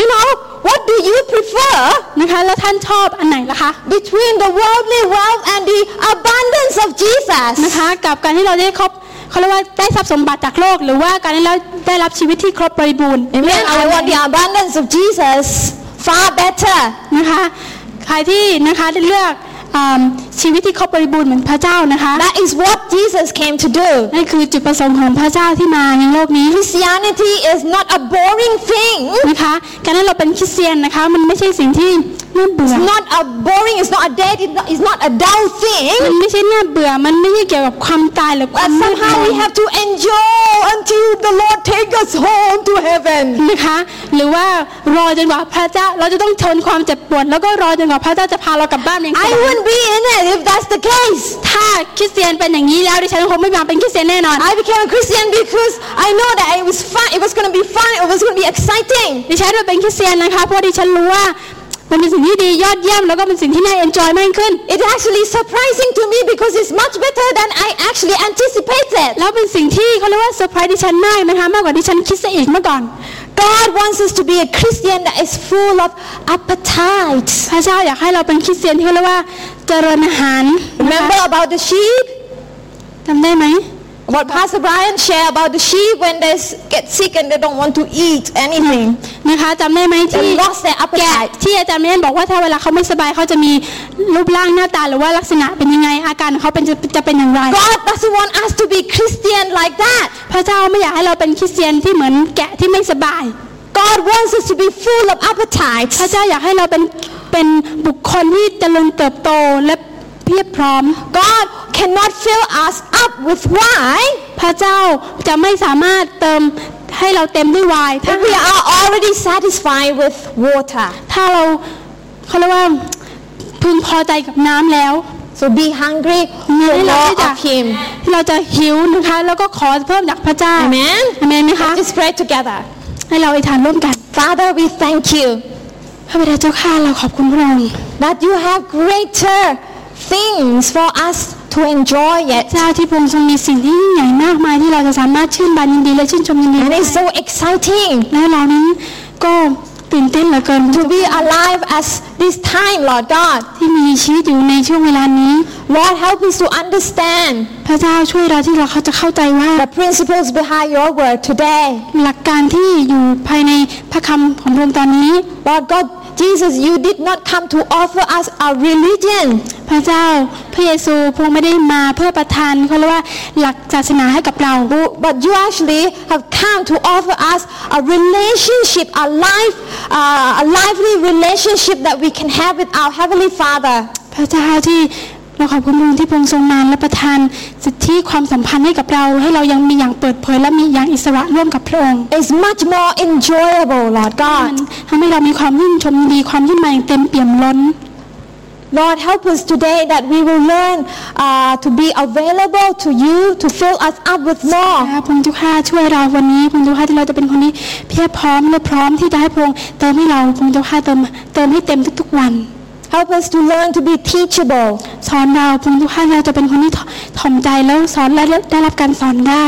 You know, what do you prefer นะคะแล้วท่านชอบอันไหนล่ะคะ between the worldly wealth and the abundance of Jesus? นะคะกับการที่เราได้ครบเขาเรียกว่าได้ทรัพย์สมบัติจากโลก หรือว่าการที่เราได้รับชีวิตที่ครบบริบูรณ์ Amen. I want the abundance of Jesus far better. นะคะใครที่นะคะได้เลือกอ่า ชีวิตที่ครบบริบูรณ์เหมือนพระเจ้านะคะ That is what Jesus came to do. นั่นคือจุดประสงค์ของพระเจ้าที่มาในโลกนี้ Christianity is not a boring thing. นะคะการที่เราเป็นคริสเตียนนะคะมันไม่ใช่สิ่งที่น่าเบื่อ It's not a boring, it's not a dead, it's not, it's not a dull มัน thing. ไม่ใช่น่าเบื่อมันไม่ใช่เกี่ยวกับความตายหรือควา But มมืดม somehow we น have to enjoy until the Lord take us home to heaven. นะคะหรือว่ารอจนกว่าพระเจ้าเราจะต้องทนความเจ็บปวดแล้วก็รอจนกว่าพระเจ้าจะพาเรากลับบ้านอย่างส I บาย wouldn't be in it if that's the case. ถ้าคริสเตียนเป็นอย่างนี้แล้วดิฉันคงไม่มาเป็นคริสเตียนแน่นอน I became a Christian because I know that it was fun, it was going to be fun, it was going to be exciting. ดิฉันมาเป็นคริสเตียนนะคะเพราะดิฉันรู้ว่ามันเป็นสิ่งที่ดียอดเยี่ยมแล้วก็เป็นสิ่งที่น่าเอนจอยมากขึ้น It's actually surprising to me because it's much better than I actually anticipated. แล้วเป็นสิ่งที่เขาเรียกว่าเซอร์ไพรส์ดิฉันมากนะคะมากกว่าดิฉันคิดซะอีกเมื่อก่อน God wants us to be a Christian that is full of appetite. พระเจ้าอยากให้เราเป็นคริสเตียนที่เขาเรียกว่า เจริญอาหารนะคะ Remember about the sheep? จำได้ไหม What Pastor Brian shared about the sheep when they s- get sick and they don't want to eat anything. นะคะจำได้ไหมที่ They lost their แกะ appetite. ที่อาจารย์เมนบอกว่าถ้าเวลาเขาไม่สบายเขาจะมีรูปร่างหน้าตาหรือว่าลักษณะเป็นยังไงอาการของเขาเป็นจะจะเป็นอย่างไร God doesn't want us to be Christian like that. พระเจ้าไม่อยากให้เราเป็นคริสเตียนที่เหมือนแกะที่ไม่สบาย God wants us to be full of appetite. พระเจ้าอยากให้เราเป็นเป็นบุคคลที่เจริญเติบโตและเพียบพร้อม God cannot fill us up with wine พระเจ้าจะไม่สามารถเติมให้เราเต็มด้วยไวน์ถ้า if we are already satisfied with water. ถ้าเราเขาเรียกว่าพึงพอใจกับน้ำแล้ว So be hungry งั้น for ให้เรา more ที่จะ of Him. ที่เราจะหิวนะคะแล้วก็ขอเพิ่มจากพระเจ้า Amen. อเมนไหมคะ Let's pray together. ให้เราอธิษฐานร่วมกัน Father, we thank you พระบิดาเจ้าข้าเราขอบคุณพระองค์ that you have greater things for us to enjoy yet. เจ้าที่พระองค์ทรงมีสิ่งที่ยิ่งใหญ่มากมายที่เราจะสามารถชื่นบานยินดีและชื่นชมยินดี And ได้ it's so exciting และเรานั้นก็ ตื่นเต้นเหลือเกิน to be alive as this time, Lord God. ที่มีชีวิตอยู่ในช่วงเวลานี้ Lord, help us to understand พระเจ้าช่วยเราที่เราเขาจะเข้าใจว่า the principles behind your word today. หลักการที่อยู่ภายในพระคำของพระองค์ตอนนี้ Lord God, Jesus, you did not come to offer us a religion. พระเจ้าพระเยซูพระองค์ไม่ได้มาเพื่อประทานเขาเรียกว่าหลักศาสนาให้กับเรา But you actually have come to offer us a relationship, a life, uh, a lively relationship that we can have with our Heavenly Father. พระเจ้าที่ เราขอบคุณพระองค์ที่พระองค์ทรงนานและประทานสิทธิความสัมพันธ์ให้กับเรา ให้เรายังมีอย่างเปิดเผยและมีอย่างอิสระร่วมกับพระองค์ It's much more enjoyable, Lord มัน God. ทำให้เรามีความยิ่งชมยินดีความยิ่งใหม่อย่างเต็มเปี่ยมล้น Lord, help us today that we will learn uh, to be available to you to fill us up with more. พระองค์เจ้าข้าช่วยเราวันนี้พระองค์เจ้าข้าที่เราจะเป็นคนที่เพียบพร้อมและพร้อมที่จะให้พระองค์เติมให้เราพระองค์เจ้าข้าเติมเติมให้เต็มทุกๆวัน Help us to learn to be teachable. สอนเราพระองค์เจ้าข้าเราจะเป็นคนที่ถ่อถ่อมใจแล้วสอนและได้รับการสอนได้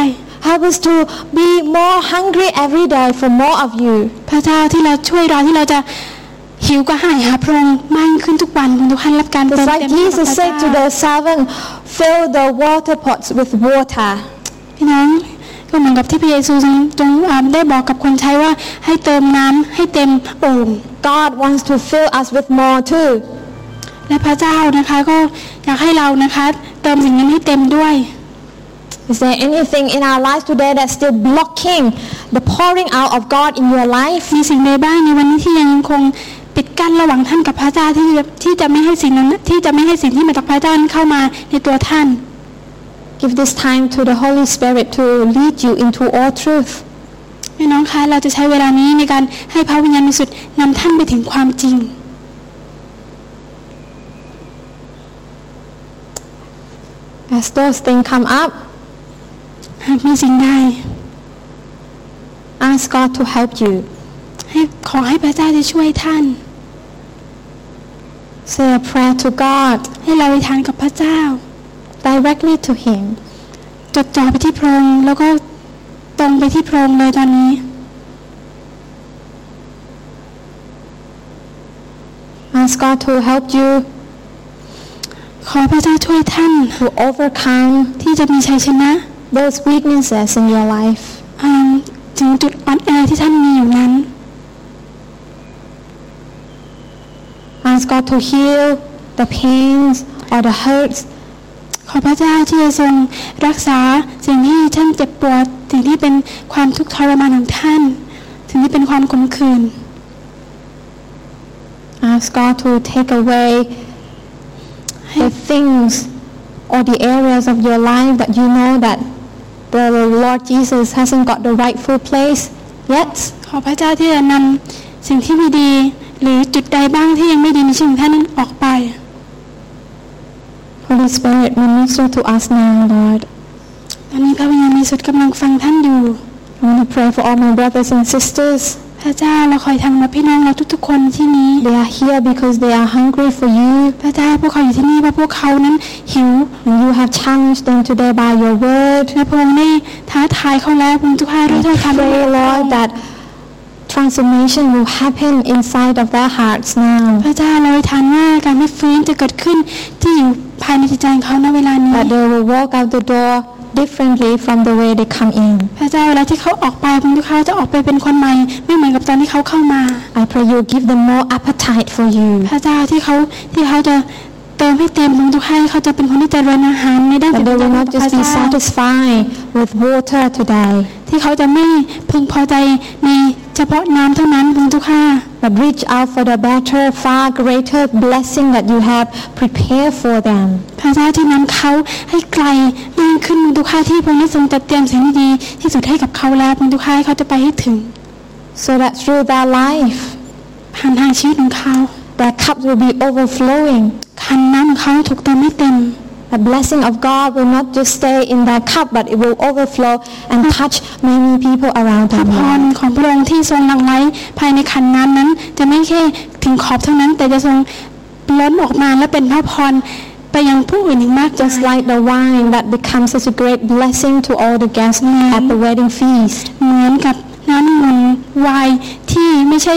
Help us to be more hungry every day for more of you. พระเจ้าที่เราช่วยเราที่เราจะหิวก็หายหาพระองค์มากขึ้นทุกวันพระองค์เจ้าข้ารับการเติ It's ม like เต็มให้กับ Jesus พระ said to เจ้า the servant, fill the water pots with water. พี่น้องก็เหมือนกับที่พระเยซูทรงทรงอ่าได้บอกกับคนใช้ว่าให้เติมน้ำให้เต็มโอ่ง God wants to fill us with more too. และพระเจ้านะคะก็อยากให้เรานะคะเติมสิ่งนั้นให้เต็มด้วย Is there anything in our lives today that's still blocking the pouring out of God in your life? มีสิ่งใดบ้างในวันนี้ที่ยังคงปิดกั้นระหว่างท่านกับพระเจ้าที่จะที่จะไม่ให้สิ่งนั้นที่จะไม่ให้สิ่งที่มาจากพระเจ้านั้นเข้ามาในตัวท่าน give this time to the Holy Spirit to lead you into all truth. พี่น้องคะเราจะใช้เวลานี้ในการให้พระวิญญาณบริสุทธิ์นำท่านไปถึงความจริง As those things come up, หากมีสิ่งใด ask God to help you. ให้ขอให้พระเจ้าจะช่วยท่าน Say a prayer to God ให้เราไปทานกับพระเจ้า directly to Him. จดจ่อไปที่พระองค์แล้วก็ตรงไปที่พระองค์เลยตอนนี้ Ask God to help you ขอพระเจ้าช่วยท่าน to overcome ที่จะมีชัยชนะ those weaknesses in your life. อ่าถึงจุดอ่อนแอที่ท่านมีอยู่นั้น Ask God to heal the pains or the hurts ขอพระเจ้าที่จะทรงรักษาสิ่งที่ท่านเจ็บปวดสิ่งที่เป็นความทุกข์ทรมานของท่านสิ่งที่เป็นความขมขื่น Ask God to take away the things or the areas of your life that you know that the Lord Jesus hasn't got the rightful place yet. ขอพระเจ้าที่จะนำสิ่งที่ไม่ดี หรือจุดใดบ้างที่ยังไม่ดีในชีวิตของท่านนั้นออกไป Holy Spirit, minister to us now, Lord. ตอนนี้พระวิญญาณบริสุทธิ์กำลังฟังท่านอยู่ I want to pray for all my brothers and sisters. พระเจ้าเราคอยทำมาพี่น้องเราทุกๆคนที่นี้ They are here because they are hungry for you พระเจ้าพวกเขาอยู่ที่นี่เพราะพวกเขานั้นหิว and you have challenged them today by your word. และพระองค์ได้ท้าทายเขาแล้วพระองค์ทุกข้าด้วยถ้อยคำ Pray, Lord, that transformation will happen inside of their hearts now. พระเจ้าเราอธิษฐานว่าการไม่ฟื้นจะเกิดขึ้นที่อยู่ภายในจิตใจของเขาณเวลานี้ That they will walk out the door differently from the way they come in. พระเจ้าเวลาที่เขาออกไปพระองค์ทุกข้าจะออกไปเป็นคนใหม่ไม่เหมือนกับตอนที่เขาเข้ามา I pray you give them more appetite for you. พระเจ้าที่เขาที่เขาจะเติมให้เต็มพระองค์ทุกข้าให้เขาจะเป็นคนที่เจริญอาหารในด้าน That จิต they ใจ will ของ not พระ just be เจ้า satisfied with water today, ที่เขาจะไม่พึงพอใจในเฉพาะน้ำเท่านั้นพระองค์ทุกข้า but reach out for the better, far greater blessing that you have prepared for them. พระเจ้าที่นำเขาให้ไกลมากขึ้นพระองค์ทุกข้าที่พระองค์ได้ทรงจัดเตรียมสิ่งที่ดีที่สุดให้กับเขาแล้วพระองค์ทุกข้าให้เขาจะไปให้ถึง So that through their life, ผ่านทางชีวิตของเขา their cups will be overflowing. คันน้ำของเขาถูกเติมให้เต็ม The blessing of God will not just stay in that cup, but it will overflow and touch many people around พระ them. พร Lord. ของพระองค์ที่ทรงหลั่งไหลภายในขันน้ำนั้น จะไม่แค่ถึงขอบเท่านั้น แต่จะทรงล้นออกมาและเป็นพระพรไปยังผู้อื่นอีกมาก Just like the wine that becomes such a great blessing to all the guests at the wedding feast. เหมือนกับน้ำองุ่นไวน์ที่ไม่ใช่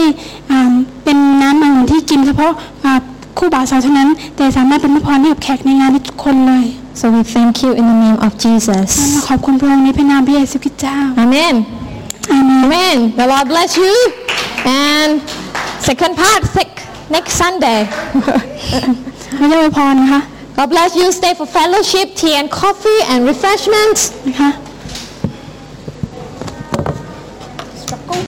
อ่าเป็นน้ำองุ่นที่กินเฉพาะอ่า คู่บ่าวสาวเท่านั้น แต่สามารถเป็นพระพรให้กับแขกในงานทุกคนเลย So we thank you in the name of เรา Jesus. ขอบคุณพระองค์ในพระนามพระเยซูคริสต์เจ้า Amen. อาเมน Amen. The Lord bless you. And second part sec- next Sunday. พระเจ้าอวยพรนะคะ God bless you. Stay for fellowship, tea and coffee and refreshments. นะคะ